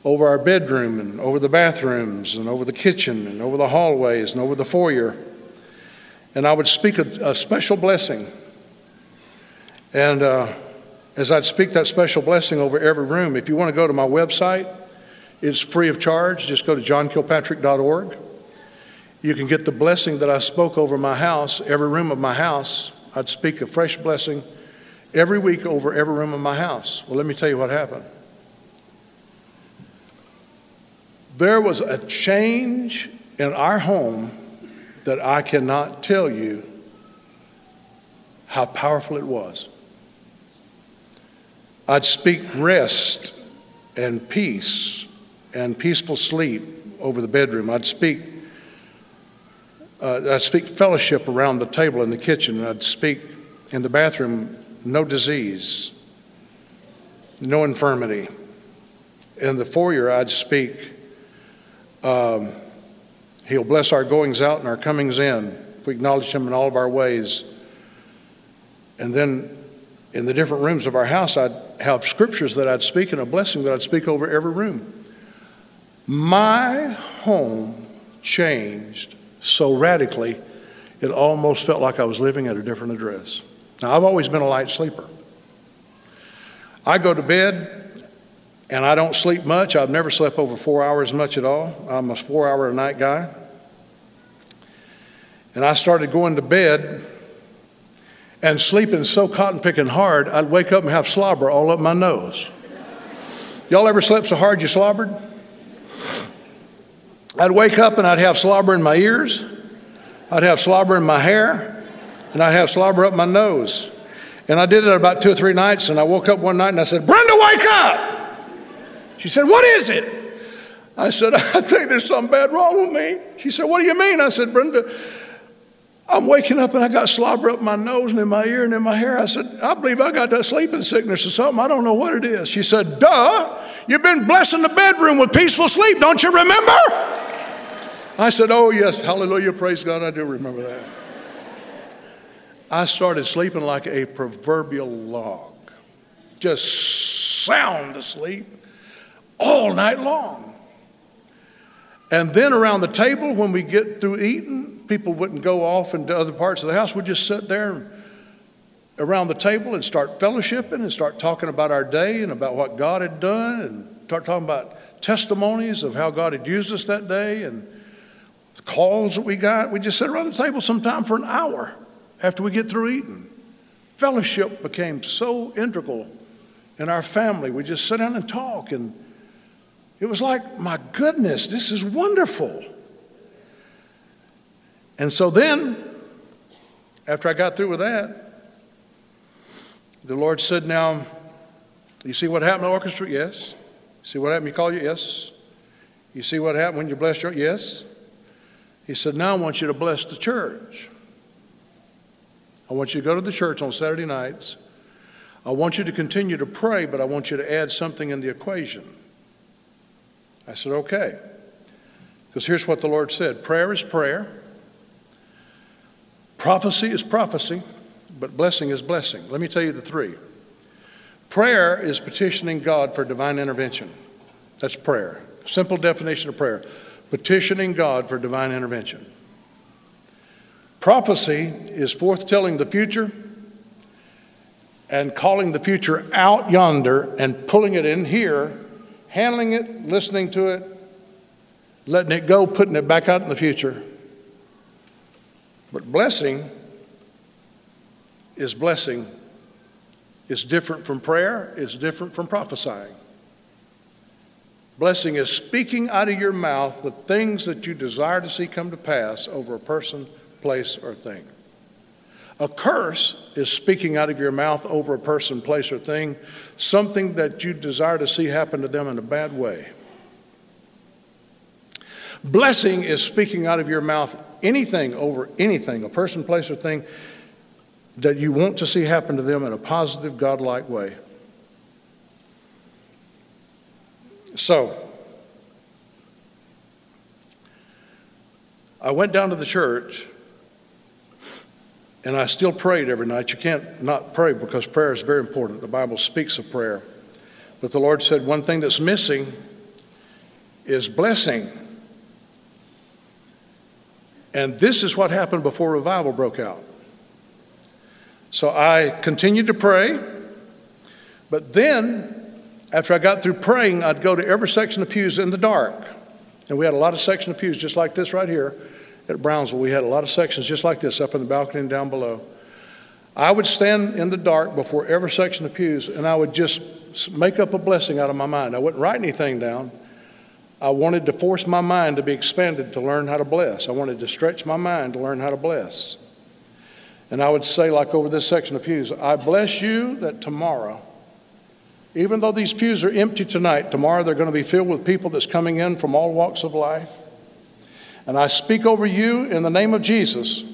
over our bedroom and over the bathrooms and over the kitchen and over the hallways and over the foyer. And I would speak a, a special blessing. And uh, as I'd speak that special blessing over every room, if you want to go to my website, it's free of charge. Just go to johnkilpatrick.org. You can get the blessing that I spoke over my house, every room of my house. I'd speak a fresh blessing every week over every room of my house. Well, let me tell you what happened. There was a change in our home that I cannot tell you how powerful it was. I'd speak rest and peace and peaceful sleep over the bedroom. I'd speak uh, I'd speak fellowship around the table in the kitchen. I'd speak in the bathroom no disease, no infirmity. In the foyer, I'd speak um, He'll bless our goings out and our comings in if we acknowledge Him in all of our ways. And then in the different rooms of our house, I'd have scriptures that I'd speak and a blessing that I'd speak over every room. My home changed so radically, it almost felt like I was living at a different address. Now, I've always been a light sleeper. I go to bed and I don't sleep much. I've never slept over four hours much at all. I'm a four hour a night guy. And I started going to bed and sleeping so cotton picking hard, I'd wake up and have slobber all up my nose. Y'all ever slept so hard you slobbered? I'd wake up and I'd have slobber in my ears, I'd have slobber in my hair, and I'd have slobber up my nose. And I did it about two or three nights, and I woke up one night and I said, Brenda, wake up! She said, What is it? I said, I think there's something bad wrong with me. She said, What do you mean? I said, Brenda, I'm waking up and I got slobber up my nose and in my ear and in my hair. I said, I believe I got that sleeping sickness or something. I don't know what it is. She said, Duh, you've been blessing the bedroom with peaceful sleep. Don't you remember? I said, Oh, yes, hallelujah, praise God, I do remember that. I started sleeping like a proverbial log, just sound asleep all night long. And then around the table, when we get through eating, people wouldn't go off into other parts of the house. We'd just sit there around the table and start fellowshipping and start talking about our day and about what God had done and start talking about testimonies of how God had used us that day and the calls that we got. We'd just sit around the table sometime for an hour after we get through eating. Fellowship became so integral in our family. We just sit down and talk and it was like, my goodness, this is wonderful. And so then, after I got through with that, the Lord said, Now, you see what happened the orchestra? Yes. See what happened? You call you? Yes. You see what happened when you blessed your? Yes. He said, Now I want you to bless the church. I want you to go to the church on Saturday nights. I want you to continue to pray, but I want you to add something in the equation. I said, okay. Because here's what the Lord said prayer is prayer, prophecy is prophecy, but blessing is blessing. Let me tell you the three. Prayer is petitioning God for divine intervention. That's prayer. Simple definition of prayer petitioning God for divine intervention. Prophecy is forthtelling the future and calling the future out yonder and pulling it in here handling it, listening to it, letting it go, putting it back out in the future. But blessing is blessing. It's different from prayer, it's different from prophesying. Blessing is speaking out of your mouth the things that you desire to see come to pass over a person, place, or thing. A curse is speaking out of your mouth over a person, place, or thing something that you desire to see happen to them in a bad way. Blessing is speaking out of your mouth anything over anything, a person, place, or thing that you want to see happen to them in a positive, godlike way. So, I went down to the church and I still prayed every night. You can't not pray because prayer is very important. The Bible speaks of prayer. But the Lord said one thing that's missing is blessing. And this is what happened before revival broke out. So I continued to pray, but then after I got through praying, I'd go to every section of pews in the dark. And we had a lot of section of pews just like this right here at Brownsville. We had a lot of sections just like this up in the balcony and down below. I would stand in the dark before every section of pews and I would just make up a blessing out of my mind. I wouldn't write anything down. I wanted to force my mind to be expanded to learn how to bless. I wanted to stretch my mind to learn how to bless. And I would say, like over this section of pews, I bless you that tomorrow, even though these pews are empty tonight, tomorrow they're going to be filled with people that's coming in from all walks of life. And I speak over you in the name of Jesus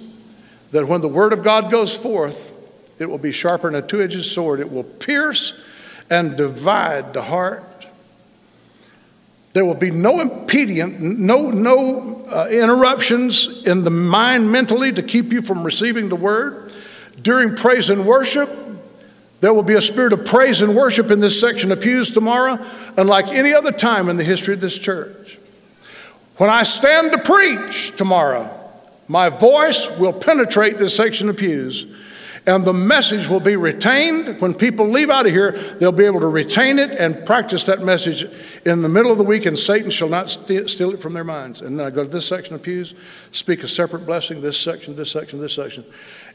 that when the word of God goes forth, it will be sharper than a two edged sword. It will pierce and divide the heart there will be no impediment, no, no uh, interruptions in the mind mentally to keep you from receiving the word. During praise and worship, there will be a spirit of praise and worship in this section of pews tomorrow, unlike any other time in the history of this church. When I stand to preach tomorrow, my voice will penetrate this section of pews and the message will be retained. When people leave out of here, they'll be able to retain it and practice that message in the middle of the week, and Satan shall not steal it from their minds. And then I go to this section of pews, speak a separate blessing, this section, this section, this section.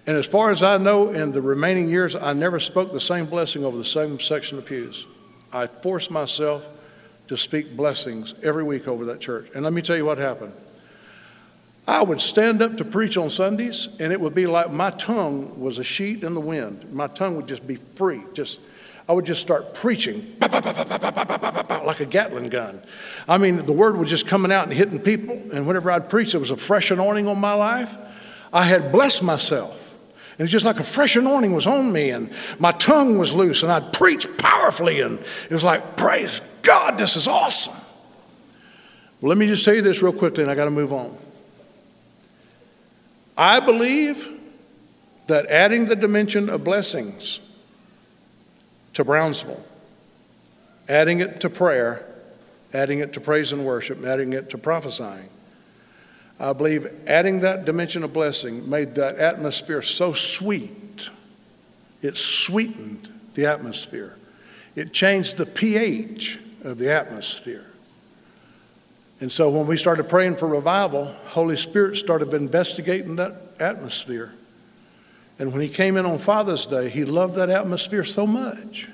And as far as I know, in the remaining years, I never spoke the same blessing over the same section of pews. I forced myself to speak blessings every week over that church. And let me tell you what happened. I would stand up to preach on Sundays, and it would be like my tongue was a sheet in the wind. My tongue would just be free. Just, I would just start preaching like a Gatling gun. I mean, the word was just coming out and hitting people. And whenever I'd preach, it was a fresh anointing on my life. I had blessed myself. And it's just like a fresh anointing was on me, and my tongue was loose, and I'd preach powerfully, and it was like, praise God, this is awesome. Well, let me just tell you this real quickly, and I got to move on. I believe that adding the dimension of blessings to Brownsville, adding it to prayer, adding it to praise and worship, adding it to prophesying, I believe adding that dimension of blessing made that atmosphere so sweet. It sweetened the atmosphere. It changed the pH of the atmosphere. And so when we started praying for revival, Holy Spirit started investigating that atmosphere. And when he came in on Father's Day, he loved that atmosphere so much.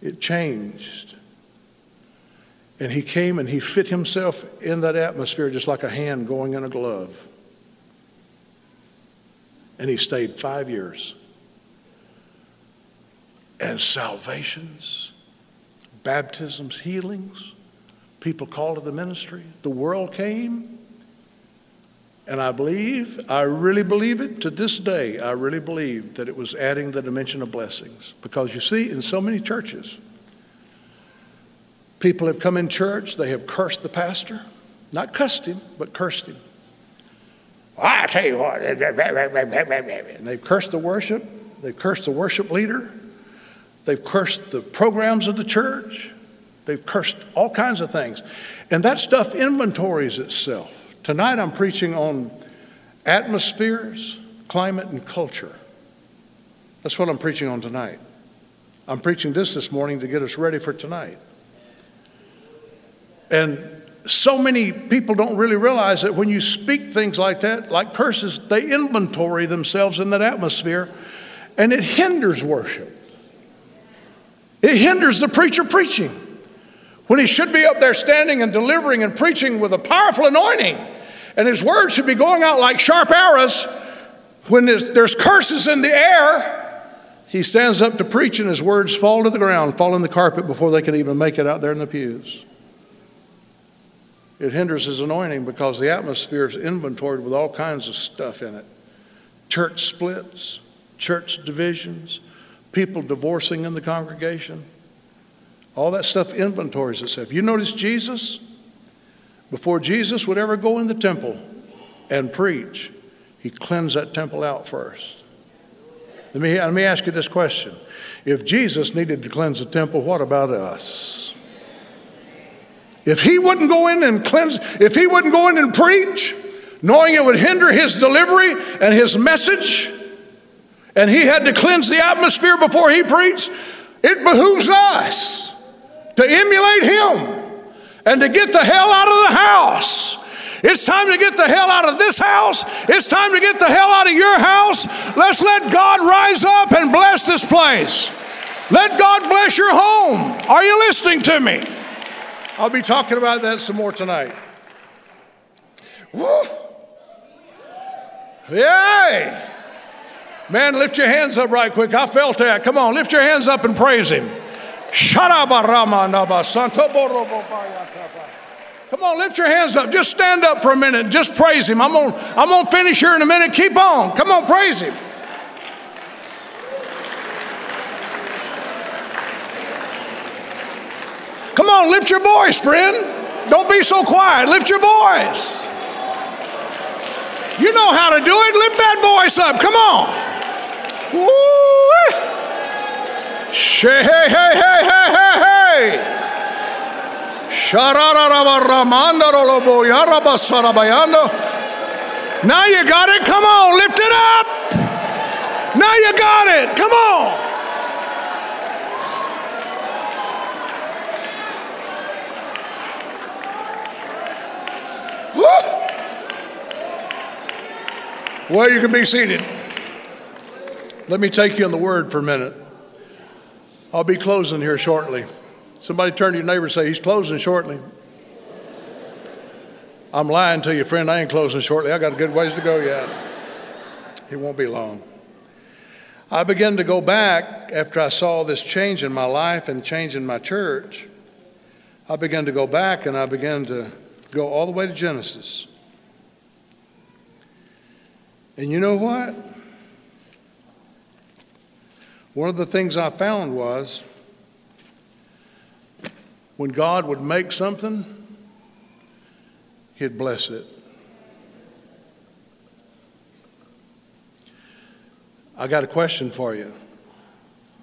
It changed. And he came and he fit himself in that atmosphere just like a hand going in a glove. And he stayed five years. And salvations, baptisms, healings, People called to the ministry. The world came. And I believe, I really believe it to this day, I really believe that it was adding the dimension of blessings. Because you see, in so many churches, people have come in church, they have cursed the pastor. Not cussed him, but cursed him. I tell you what, and they've cursed the worship, they've cursed the worship leader, they've cursed the programs of the church, They've cursed all kinds of things. And that stuff inventories itself. Tonight I'm preaching on atmospheres, climate, and culture. That's what I'm preaching on tonight. I'm preaching this this morning to get us ready for tonight. And so many people don't really realize that when you speak things like that, like curses, they inventory themselves in that atmosphere and it hinders worship. It hinders the preacher preaching when he should be up there standing and delivering and preaching with a powerful anointing. And his words should be going out like sharp arrows. When there's, there's curses in the air, he stands up to preach and his words fall to the ground, fall in the carpet before they can even make it out there in the pews. It hinders his anointing because the atmosphere is inventoried with all kinds of stuff in it church splits, church divisions, people divorcing in the congregation. All that stuff inventories itself. You notice Jesus? Before Jesus would ever go in the temple and preach, he cleansed that temple out first. Let me, let me ask you this question. If Jesus needed to cleanse the temple, what about us? If he wouldn't go in and cleanse, if he wouldn't go in and preach, knowing it would hinder his delivery and his message, and he had to cleanse the atmosphere before he preached, it behooves us to emulate him and to get the hell out of the house. It's time to get the hell out of this house. It's time to get the hell out of your house. Let's let God rise up and bless this place. Let God bless your home. Are you listening to me? I'll be talking about that some more tonight. Woo! Yay! Man, lift your hands up right quick. I felt that. Come on, lift your hands up and praise Him. Come on, lift your hands up. Just stand up for a minute. Just praise Him. I'm going to I'm gonna finish here in a minute. Keep on. Come on, praise Him. Come on, lift your voice, friend. Don't be so quiet. Lift your voice. You know how to do it. Lift that voice up. Come on. Woo! Hey, hey, hey, hey, hey, hey, hey. Now you got it. Come on, lift it up. Now you got it. Come on. Woo. Well, you can be seated. Let me take you on the word for a minute. I'll be closing here shortly. Somebody turn to your neighbor and say, He's closing shortly. I'm lying to you, friend. I ain't closing shortly. I got a good ways to go yet. It won't be long. I began to go back after I saw this change in my life and change in my church. I began to go back and I began to go all the way to Genesis. And you know what? One of the things I found was when God would make something, He'd bless it. I got a question for you.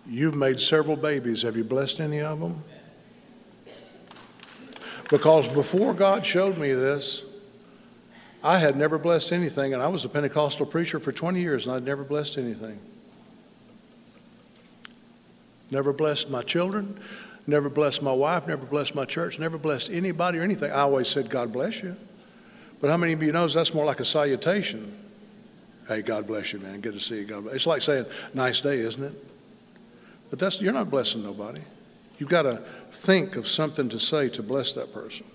You've made several babies. Have you blessed any of them? Because before God showed me this, I had never blessed anything, and I was a Pentecostal preacher for 20 years, and I'd never blessed anything. Never blessed my children, never blessed my wife, never blessed my church, never blessed anybody or anything. I always said, God bless you. But how many of you knows that's more like a salutation? Hey, God bless you, man. Good to see you. God bless. It's like saying, nice day, isn't it? But that's you're not blessing nobody. You've got to think of something to say to bless that person.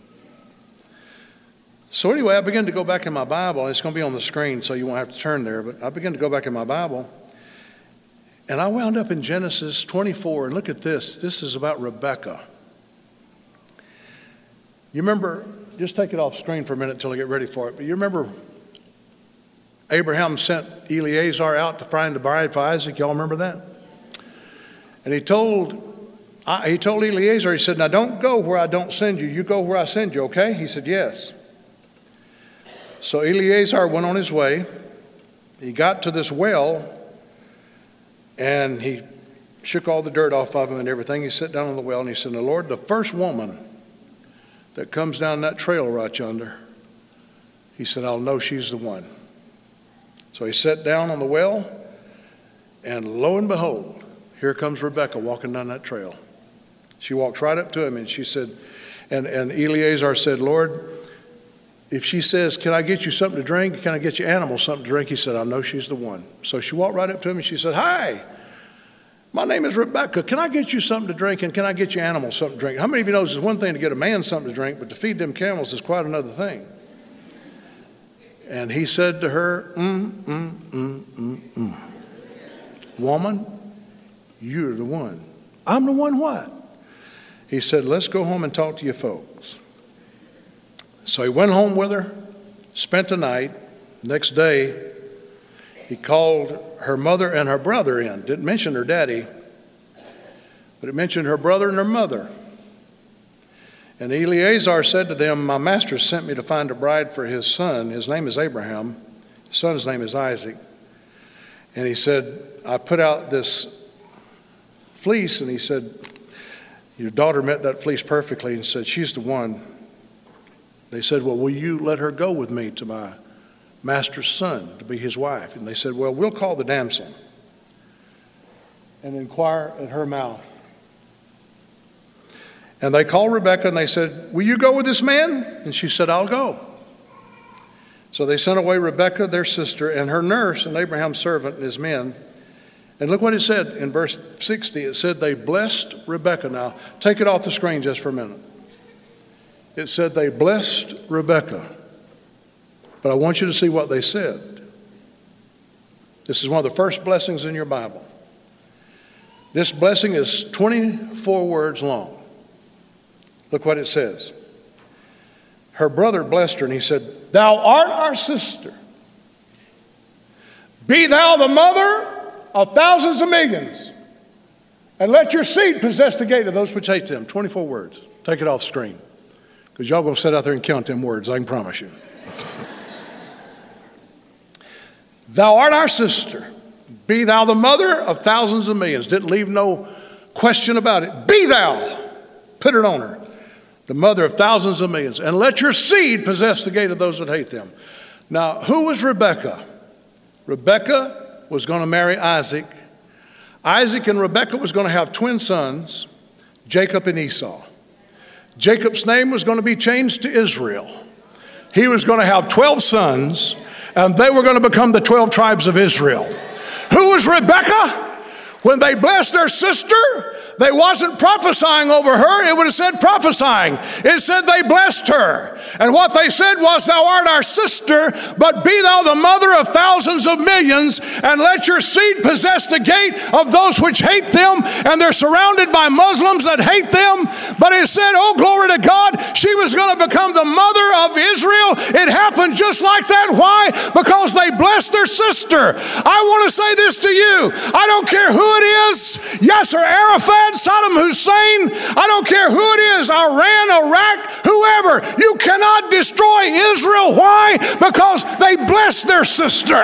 So, anyway, I began to go back in my Bible. It's going to be on the screen, so you won't have to turn there. But I began to go back in my Bible. And I wound up in Genesis 24. And look at this. This is about Rebecca. You remember, just take it off screen for a minute until I get ready for it. But you remember Abraham sent Eleazar out to find a bride for Isaac. Y'all remember that? And he told he told Eleazar, he said, Now don't go where I don't send you. You go where I send you, okay? He said, Yes. So Eleazar went on his way. He got to this well and he shook all the dirt off of him and everything. He sat down on the well and he said, The Lord, the first woman that comes down that trail right yonder, he said, I'll know she's the one. So he sat down on the well, and lo and behold, here comes Rebecca walking down that trail. She walks right up to him and she said, and, and Eleazar said, Lord, if she says, Can I get you something to drink? Can I get you animals something to drink? He said, I know she's the one. So she walked right up to him and she said, Hi, my name is Rebecca. Can I get you something to drink and can I get you animals something to drink? How many of you knows it's one thing to get a man something to drink, but to feed them camels is quite another thing? And he said to her, mm, mm, mm, mm, mm. Woman, you're the one. I'm the one what? He said, Let's go home and talk to your folks. So he went home with her, spent the night. Next day, he called her mother and her brother in. Didn't mention her daddy, but it mentioned her brother and her mother. And Eleazar said to them, My master sent me to find a bride for his son. His name is Abraham. His son's name is Isaac. And he said, I put out this fleece, and he said, Your daughter met that fleece perfectly, and said, She's the one. They said, Well, will you let her go with me to my master's son to be his wife? And they said, Well, we'll call the damsel and inquire at her mouth. And they called Rebekah and they said, Will you go with this man? And she said, I'll go. So they sent away Rebekah, their sister, and her nurse, and Abraham's servant and his men. And look what it said in verse 60. It said, They blessed Rebekah. Now, take it off the screen just for a minute. It said, They blessed Rebekah. But I want you to see what they said. This is one of the first blessings in your Bible. This blessing is 24 words long. Look what it says. Her brother blessed her, and he said, Thou art our sister. Be thou the mother of thousands of millions, and let your seed possess the gate of those which hate them. 24 words. Take it off screen, because y'all to sit out there and count them words, I can promise you. thou art our sister. Be thou the mother of thousands of millions. Didn't leave no question about it. Be thou. Put it on her the mother of thousands of millions, and let your seed possess the gate of those that hate them. Now, who was Rebekah? Rebekah was going to marry Isaac. Isaac and Rebekah was going to have twin sons, Jacob and Esau. Jacob's name was going to be changed to Israel. He was going to have 12 sons, and they were going to become the 12 tribes of Israel. Who was Rebekah? When they blessed their sister, they wasn't prophesying over her, it would have said prophesying. It said they blessed her. And what they said was, Thou art our sister, but be thou the mother of thousands of millions, and let your seed possess the gate of those which hate them. And they're surrounded by Muslims that hate them. But it said, Oh, glory to God, she was going to become the mother of Israel. It happened just like that. Why? Because they blessed their sister. I want to say this to you I don't care who it is, Yasser Arafat. Saddam Hussein, I don't care who it is, Iran, Iraq, whoever, you cannot destroy Israel. Why? Because they blessed their sister.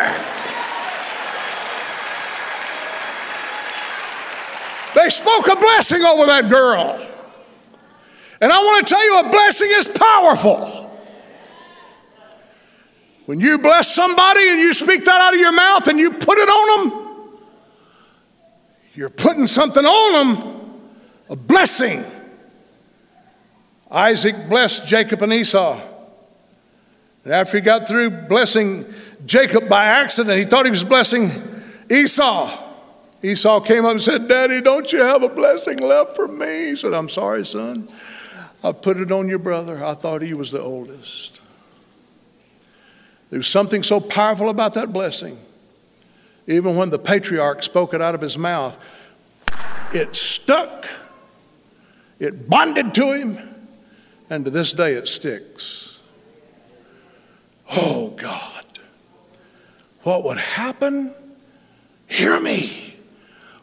They spoke a blessing over that girl. And I want to tell you a blessing is powerful. When you bless somebody and you speak that out of your mouth and you put it on them, you're putting something on them, a blessing. Isaac blessed Jacob and Esau. And after he got through blessing Jacob by accident, he thought he was blessing Esau. Esau came up and said, Daddy, don't you have a blessing left for me? He said, I'm sorry, son. I put it on your brother. I thought he was the oldest. There was something so powerful about that blessing. Even when the patriarch spoke it out of his mouth, it stuck, it bonded to him, and to this day it sticks. Oh God, what would happen? Hear me.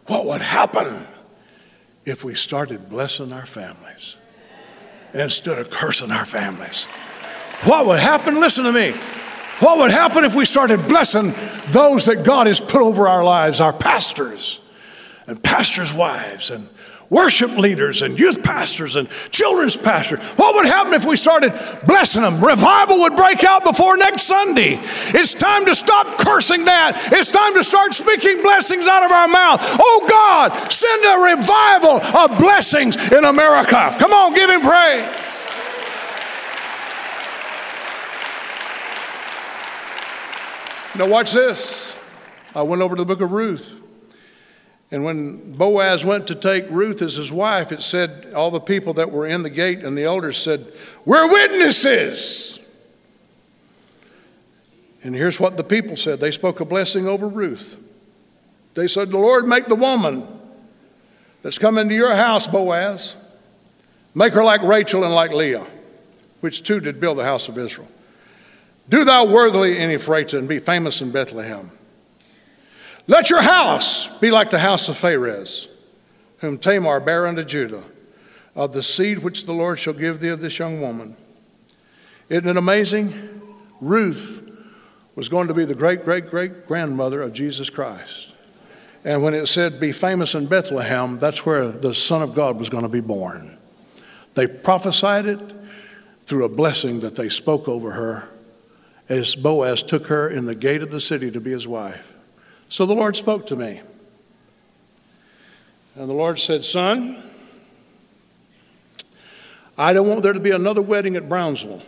What would happen if we started blessing our families instead of cursing our families? What would happen? Listen to me. What would happen if we started blessing those that God has put over our lives, our pastors and pastors' wives and worship leaders and youth pastors and children's pastors. What would happen if we started blessing them? Revival would break out before next Sunday. It's time to stop cursing that. It's time to start speaking blessings out of our mouth. Oh God, send a revival of blessings in America. Come on, give him praise. Now, watch this. I went over to the book of Ruth. And when Boaz went to take Ruth as his wife, it said, all the people that were in the gate and the elders said, We're witnesses. And here's what the people said they spoke a blessing over Ruth. They said, The Lord make the woman that's come into your house, Boaz, make her like Rachel and like Leah. which two did build the house of Israel. Do thou worthily in Ephraim and be famous in Bethlehem. Let your house be like the house of Pharez, whom Tamar bare unto Judah, of the seed which the Lord shall give thee of this young woman. Isn't it amazing? Ruth was going to be the great, great, great grandmother of Jesus Christ. And when it said, be famous in Bethlehem, that's where the Son of God was going to be born. They prophesied it through a blessing that they spoke over her as Boaz took her in the gate of the city to be his wife. So the Lord spoke to me. And the Lord said, Son, I don't want there to be another wedding at Brownsville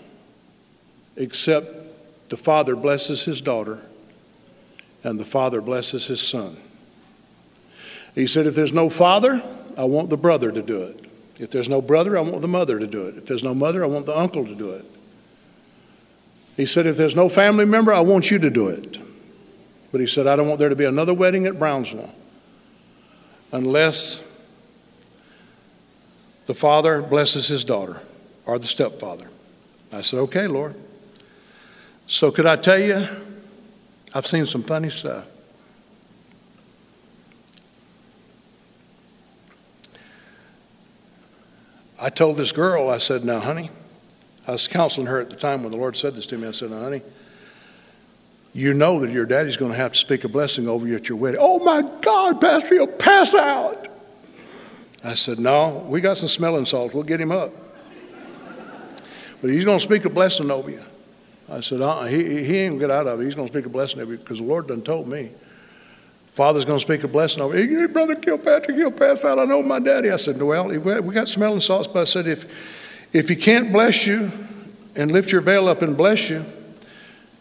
except the father blesses his daughter and the father blesses his son. He said, If there's no father, I want the brother to do it. If there's no brother, I want the mother to do it. If there's no mother, I want the uncle to do it. He said, If there's no family member, I want you to do it. But he said, I don't want there to be another wedding at Brownsville unless the father blesses his daughter or the stepfather. I said, Okay, Lord. So, could I tell you, I've seen some funny stuff. I told this girl, I said, Now, honey, I was counseling her at the time when the Lord said this to me. I said, honey, you know that your daddy's going to have to speak a blessing over you at your wedding. Oh my God, Pastor, he'll pass out. I said, No, we got some smelling salts. We'll get him up. But he's going to speak a blessing over you. I said, uh-uh, he, he ain't going to get out of it. He's going to speak a blessing over you because the Lord done told me. Father's going to speak a blessing over you. Hey, Brother Kilpatrick, he'll pass out. I know my daddy. I said, Well, we got smelling salts, but I said, if, if he can't bless you and lift your veil up and bless you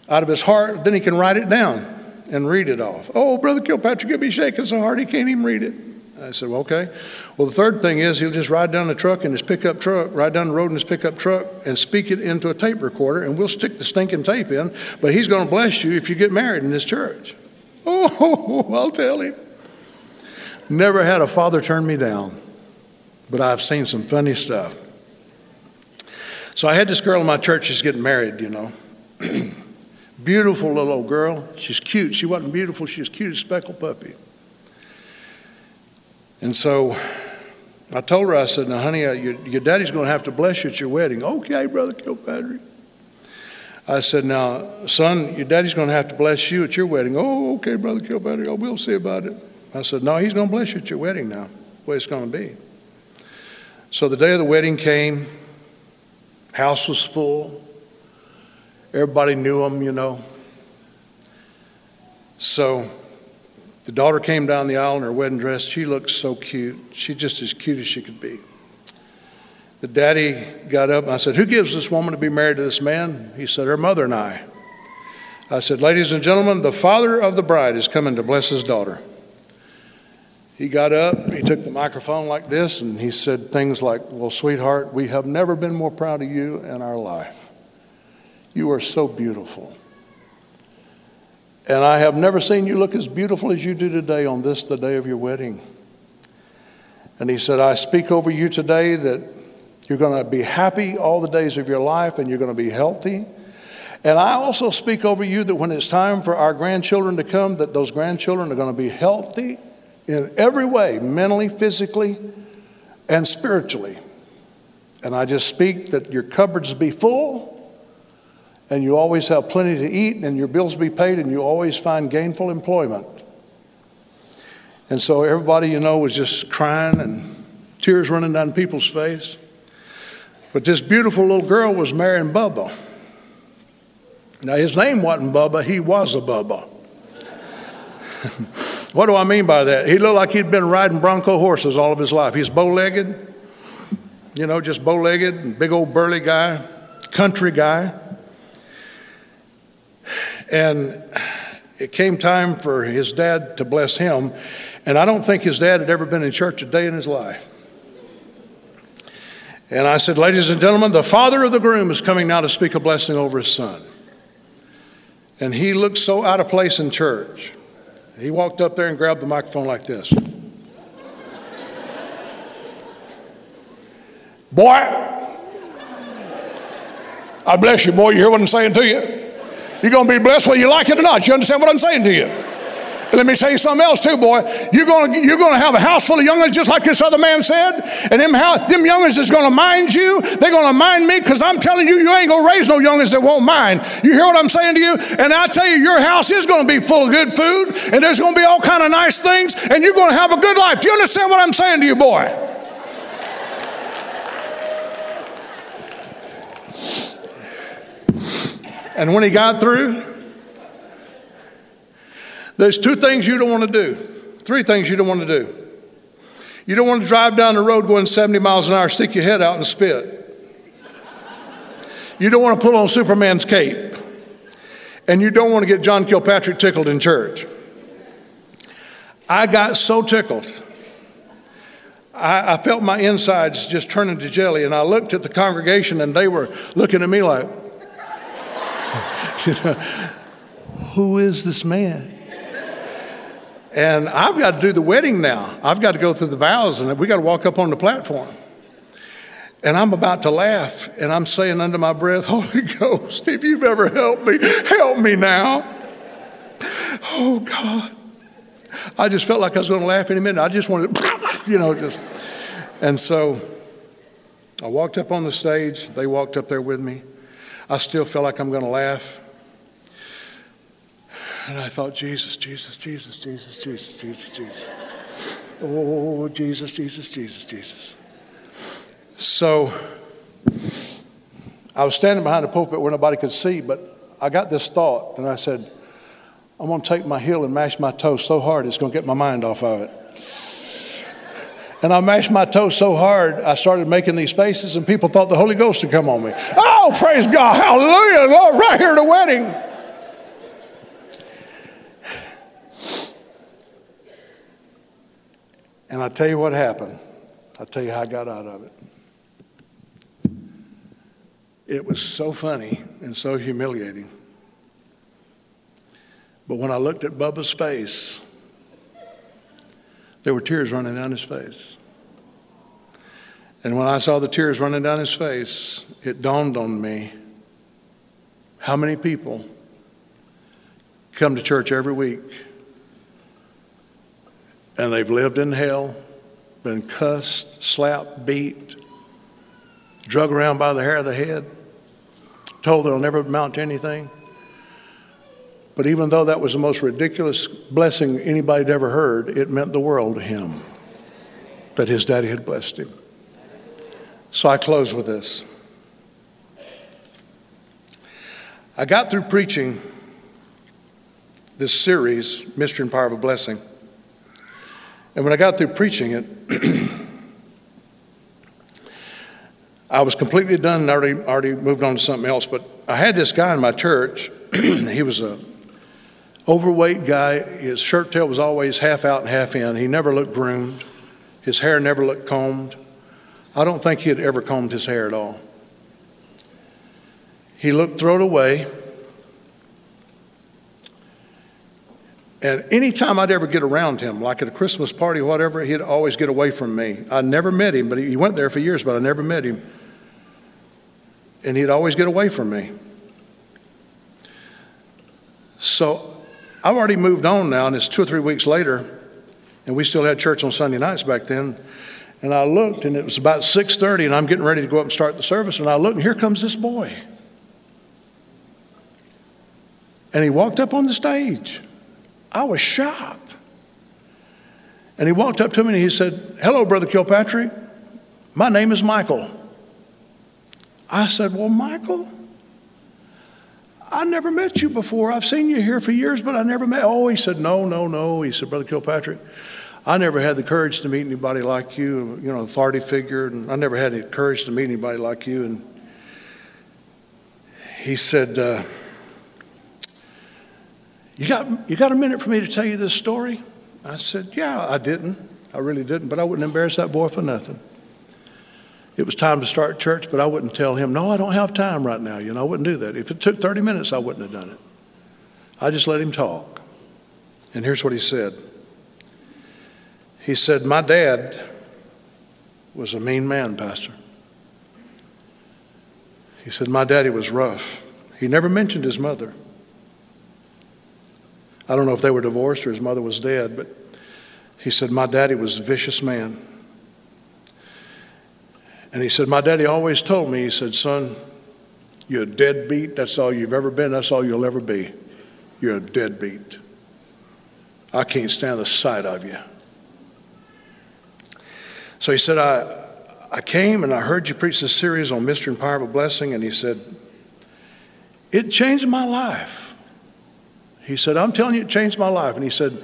out of his heart, then he can write it down and read it off. Oh, Brother Kilpatrick, he'll be shaking so hard he can't even read it. I said, well, okay. Well, the third thing is he'll just ride down the truck in his pickup truck, ride down the road in his pickup truck, and speak it into a tape recorder, and we'll stick the stinking tape in. But he's going to bless you if you get married in this church. Oh, I'll tell him. Never had a father turn me down, but I've seen some funny stuff. So I had this girl in my church she's getting married, you know. beautiful little old girl. She's cute. She wasn't beautiful, she was cute as speckled puppy. And so I told her, I said, now, honey, uh, your, your daddy's going to have to bless you at your wedding. Okay, Brother Kilpatrick. I said, now, son, your daddy's going to have to bless you at your wedding. Oh, okay, Brother Kilpatrick, oh, we'll see about it. I said, no, he's going to bless you at your wedding now, the way it's going to be. So the day of the wedding came, house was full. Everybody knew him, you know. So the daughter came down the aisle in her wedding dress. She looked so cute. She just as cute as she could be. The daddy got up and I said, Who gives this woman to be married to this man? He said, Her mother and I. I said, Ladies and gentlemen, the father of the bride is coming to bless his daughter. He got up, he took the microphone like this, and he said things like, Well, sweetheart, we have never been more proud of you in our life. You are so beautiful. And I have never seen you look as beautiful as you do today on this, the day of your wedding. And he said, I speak over you today that you're going to be happy all the days of your life and you're going to be healthy. And I also speak over you that when it's time for our grandchildren to come, that those grandchildren are going to be healthy in every way, mentally, physically, and spiritually. And I just speak that your cupboards be full and you always have plenty to eat and your bills be paid and you always find gainful employment. And so everybody, you know, was just crying and tears running down people's face. But this beautiful little girl was marrying Bubba. Now, his name wasn't Bubba, he was a Bubba. what do I mean by that? He looked like he'd been riding bronco horses all of his life. He's bow legged, you know, just bow legged, big old burly guy, country guy. And it came time for his dad to bless him. And I don't think his dad had ever been in church a day in his life. And I said, Ladies and gentlemen, the father of the groom is coming now to speak a blessing over his son. And he looked so out of place in church. He walked up there and grabbed the microphone like this. Boy, I bless you, boy. You hear what I'm saying to you? You're going to be blessed whether you like it or not. You understand what I'm saying to you? Let me tell you something else too, boy. You're to, you're to have a house full of youngins just like this other man said. And them, how, them youngins is to mind you. They're to mind me because I'm telling you, you ain't to raise no youngins that won't mind. You hear what I'm saying to you? And I tell you, your house is to be full of good food and there's to be all kind of nice things and you're to have a good life. Do you understand what I'm saying to you, boy? And when he got through, there's two things you don't want to do, three things you don't want to do. You don't want to drive down the road going 70 miles an hour, stick your head out and spit. You don't want to put on Superman's cape. And you don't want to get John Kilpatrick tickled in church. I got so tickled. I, I, felt my insides just turning to jelly, and I looked at the congregation, and they were looking at me like, you know, who is this man? And I've got to do the wedding now. I've got to go through the vows and we got to walk up on the platform. And I'm about to laugh and I'm saying under my breath, Holy Ghost, if you've ever helped me, help me now. Oh God. I just felt like I was going to laugh any minute. I just wanted, you know, just. And so I walked up on the stage. They walked up there with me. I still feel like I'm going to laugh. And I thought, Jesus, Jesus, Jesus, Jesus, Jesus, Jesus, Jesus. Oh, Jesus, Jesus, Jesus, Jesus. So I was standing behind the pulpit where nobody could see, but I got this thought, and I said, I'm going to take my heel and mash my toe so hard it's going to get my mind off of it. And I mashed my toe so hard, I started making these faces, and people thought the Holy Ghost had come on me. Oh, praise God, hallelujah, Lord, right here at the wedding. And I tell you what happened. I'll tell you how I got out of it. It was so funny and so humiliating. But when I looked at Bubba's face, there were tears running down his face. And when I saw the tears running down his face, it dawned on me how many people come to church every week and they've lived in hell, been cussed, slapped, beat, drug around by the hair of the head, told they'll never amount to anything. But even though that was the most ridiculous blessing anybody'd ever heard, it meant the world to him that his daddy had blessed him. So I close with this. I got through preaching this series, Mystery and Power of a Blessing. And when I got through preaching it, I was completely done and already, already moved on to something else. But I had this guy in my church. he was a overweight guy. His shirt tail was always half out and half in. He never looked groomed. His hair never looked combed. I don't think he had ever combed his hair at all. He looked thrown away. And anytime I'd ever get around him, like at a Christmas party or whatever, he'd always get away from me. I never met him, but he went there for years, but I never met him. And he'd always get away from me. So I've already moved on now, and it's two or three weeks later, and we still had church on Sunday nights back then. And I looked, and it was about 6:30, and I'm getting ready to go up and start the service. And I looked, and here comes this boy. And he walked up on the stage. I was shocked. And he walked up to me and he said, Hello, Brother Kilpatrick. My name is Michael. I said, Well, Michael, I never met you before. I've seen you here for years, but I never met. Oh, he said, No, no, no. He said, Brother Kilpatrick, I never had the courage to meet anybody like you, you know, authority figure, and I never had the courage to meet anybody like you. And he said, uh, you got, you got a minute for me to tell you this story? I said, Yeah, I didn't. I really didn't, but I wouldn't embarrass that boy for nothing. It was time to start church, but I wouldn't tell him, No, I don't have time right now. You know, I wouldn't do that. If it took 30 minutes, I wouldn't have done it. I just let him talk. And here's what he said He said, My dad was a mean man, Pastor. He said, My daddy was rough. He never mentioned his mother. I don't know if they were divorced or his mother was dead, but he said, My daddy was a vicious man. And he said, My daddy always told me, he said, Son, you're a deadbeat. That's all you've ever been. That's all you'll ever be. You're a deadbeat. I can't stand the sight of you. So he said, I, I came and I heard you preach this series on Mystery and Power of a Blessing, and he said, It changed my life. He said, I'm telling you, it changed my life. And he said,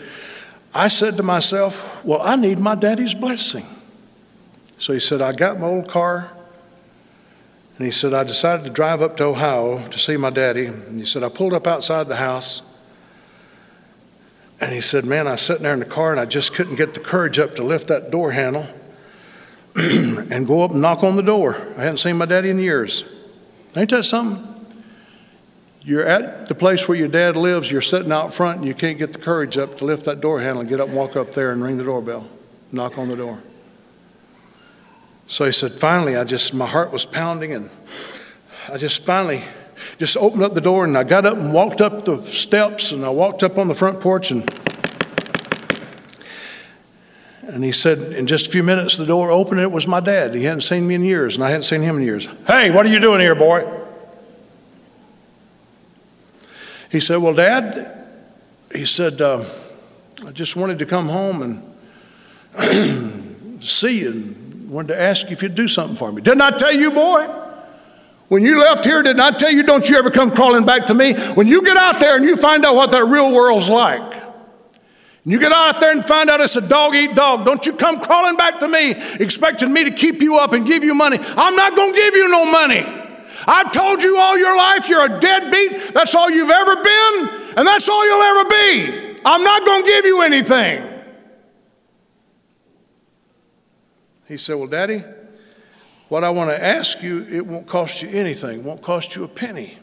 I said to myself, Well, I need my daddy's blessing. So he said, I got my old car, and he said, I decided to drive up to Ohio to see my daddy. And he said, I pulled up outside the house, and he said, Man, I was sitting there in the car, and I just couldn't get the courage up to lift that door handle. and go up and knock on the door. I hadn't seen my daddy in years. Ain't that something? You're at the place where your dad lives, you're sitting out front, and you can't get the courage up to lift that door handle and get up and walk up there and ring the doorbell, knock on the door. So he said, finally, I just, my heart was pounding, and I just finally just opened up the door, and I got up and walked up the steps, and I walked up on the front porch, and and he said, in just a few minutes, the door opened and it was my dad. He hadn't seen me in years, and I hadn't seen him in years. Hey, what are you doing here, boy? He said, Well, Dad, he said, uh, I just wanted to come home and see you and wanted to ask you if you'd do something for me. Didn't I tell you, boy? When you left here, didn't I tell you, don't you ever come crawling back to me? When you get out there and you find out what that real world's like, and you get out there and find out it's a dog eat dog. Don't you come crawling back to me expecting me to keep you up and give you money. I'm not going to give you no money. I've told you all your life you're a deadbeat. That's all you've ever been, and that's all you'll ever be. I'm not going to give you anything. He said, Well, Daddy, what I want to ask you, it won't cost you anything, it won't cost you a penny.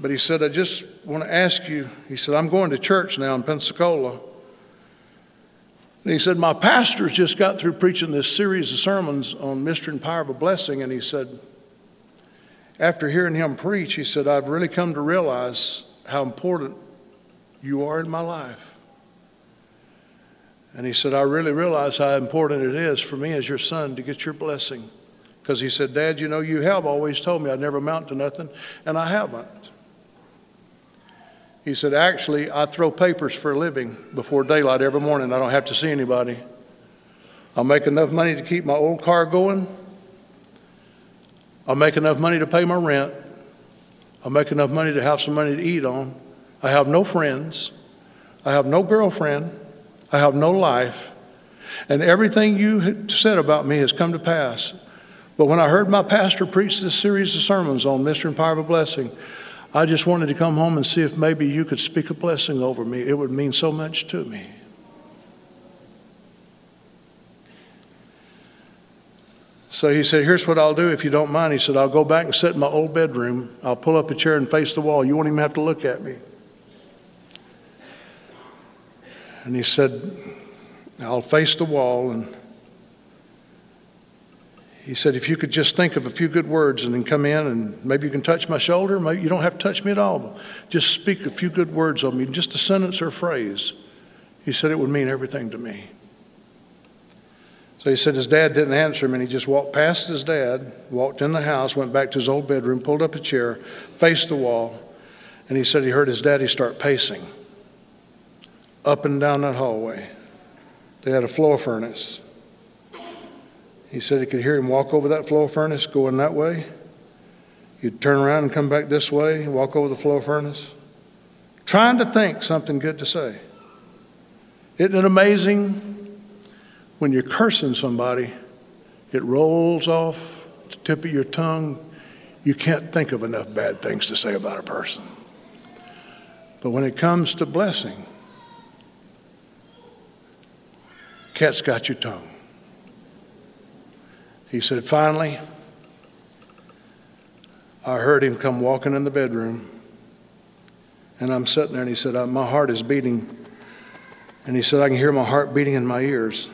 But he said, I just want to ask you, he said, I'm going to church now in Pensacola. And he said, My pastor's just got through preaching this series of sermons on mystery and power of a blessing. And he said, after hearing him preach, he said, I've really come to realize how important you are in my life. And he said, I really realize how important it is for me as your son to get your blessing. Because he said, Dad, you know, you have always told me I'd never amount to nothing, and I haven't. He said, Actually, I throw papers for a living before daylight every morning. I don't have to see anybody. I'll make enough money to keep my old car going. I'll make enough money to pay my rent. I'll make enough money to have some money to eat on. I have no friends. I have no girlfriend. I have no life. And everything you said about me has come to pass. But when I heard my pastor preach this series of sermons on Mystery and Power of a Blessing, I just wanted to come home and see if maybe you could speak a blessing over me. It would mean so much to me. So he said, Here's what I'll do if you don't mind. He said, I'll go back and sit in my old bedroom. I'll pull up a chair and face the wall. You won't even have to look at me. And he said, I'll face the wall and he said, if you could just think of a few good words and then come in and maybe you can touch my shoulder, maybe you don't have to touch me at all. Just speak a few good words on me, just a sentence or a phrase. He said it would mean everything to me. So he said his dad didn't answer him, and he just walked past his dad, walked in the house, went back to his old bedroom, pulled up a chair, faced the wall, and he said he heard his daddy start pacing up and down that hallway. They had a floor furnace. He said he could hear him walk over that floor furnace going that way. He'd turn around and come back this way, walk over the floor furnace, trying to think something good to say. Isn't it amazing when you're cursing somebody, it rolls off the tip of your tongue. You can't think of enough bad things to say about a person. But when it comes to blessing, cat's got your tongue. He said, Finally, I heard him come walking in the bedroom. And I'm sitting there, and he said, My heart is beating. And he said, I can hear my heart beating in my ears.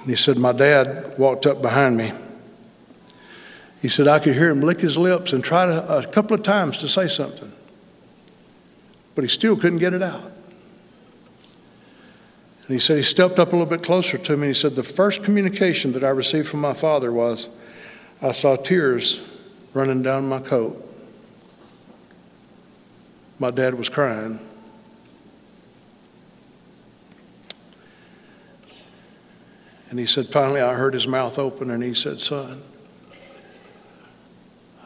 And he said, My dad walked up behind me. He said, I could hear him lick his lips and try to, a couple of times to say something, but he still couldn't get it out. And he said, he stepped up a little bit closer to me. He said, the first communication that I received from my father was, I saw tears running down my coat. My dad was crying. And he said, finally, I heard his mouth open and he said, Son,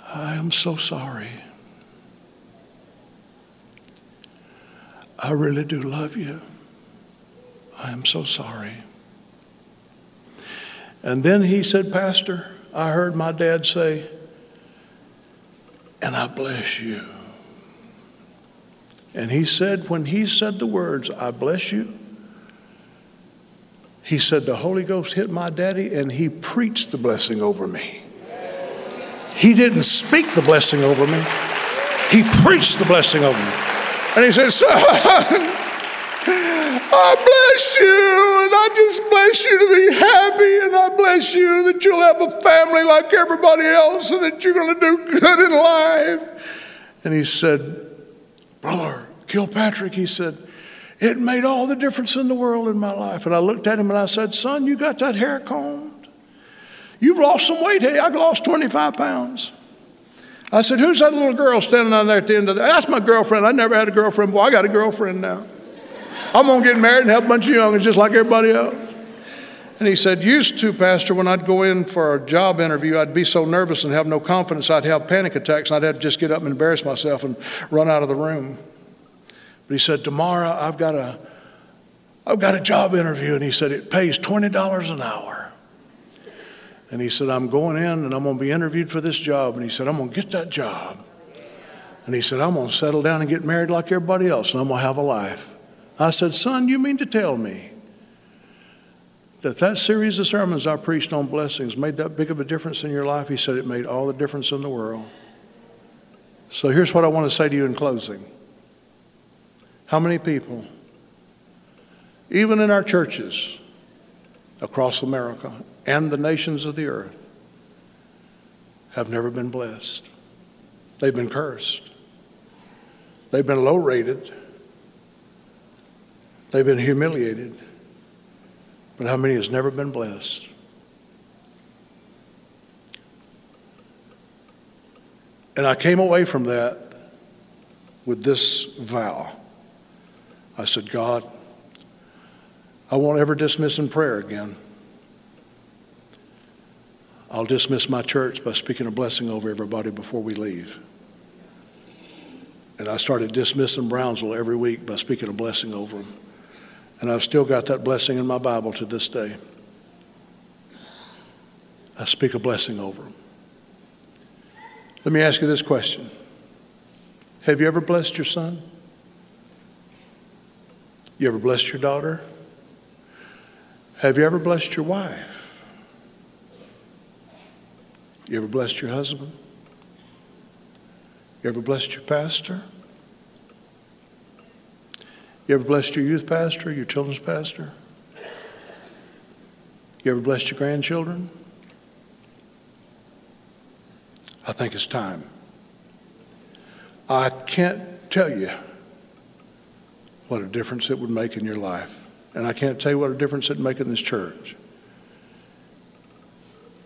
I am so sorry. I really do love you. I am so sorry. And then he said, Pastor, I heard my dad say, and I bless you. And he said, when he said the words, I bless you, he said, the Holy Ghost hit my daddy and he preached the blessing over me. He didn't speak the blessing over me, he preached the blessing over me. And he said, Son, I bless you, and I just bless you to be happy, and I bless you that you'll have a family like everybody else, and that you're going to do good in life. And he said, Brother Kilpatrick, he said, it made all the difference in the world in my life. And I looked at him and I said, Son, you got that hair combed? You've lost some weight. Hey, I've lost 25 pounds. I said, Who's that little girl standing on there at the end of that? That's my girlfriend. I never had a girlfriend before. I got a girlfriend now. I'm going to get married and have a bunch of youngins just like everybody else. And he said, Used to, Pastor, when I'd go in for a job interview, I'd be so nervous and have no confidence, I'd have panic attacks, and I'd have to just get up and embarrass myself and run out of the room. But he said, Tomorrow I've got a, I've got a job interview. And he said, It pays $20 an hour. And he said, I'm going in and I'm going to be interviewed for this job. And he said, I'm going to get that job. And he said, I'm going to settle down and get married like everybody else, and I'm going to have a life. I said, Son, you mean to tell me that that series of sermons I preached on blessings made that big of a difference in your life? He said, It made all the difference in the world. So here's what I want to say to you in closing. How many people, even in our churches across America and the nations of the earth, have never been blessed? They've been cursed. They've been low rated. They've been humiliated. But how many has never been blessed? And I came away from that with this vow. I said, God, I won't ever dismiss in prayer again. I'll dismiss my church by speaking a blessing over everybody before we leave. And I started dismissing Brownsville every week by speaking a blessing over them. And I've still got that blessing in my Bible to this day. I speak a blessing over them. Let me ask you this question Have you ever blessed your son? You ever blessed your daughter? Have you ever blessed your wife? You ever blessed your husband? You ever blessed your pastor? You ever blessed your youth pastor, your children's pastor? You ever blessed your grandchildren? I think it's time. I can't tell you what a difference it would make in your life. And I can't tell you what a difference it'd make in this church.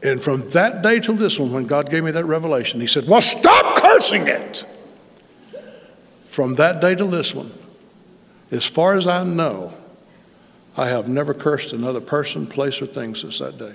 And from that day till this one, when God gave me that revelation, He said, Well, stop cursing it. From that day till this one, as far as I know, I have never cursed another person, place, or thing since that day.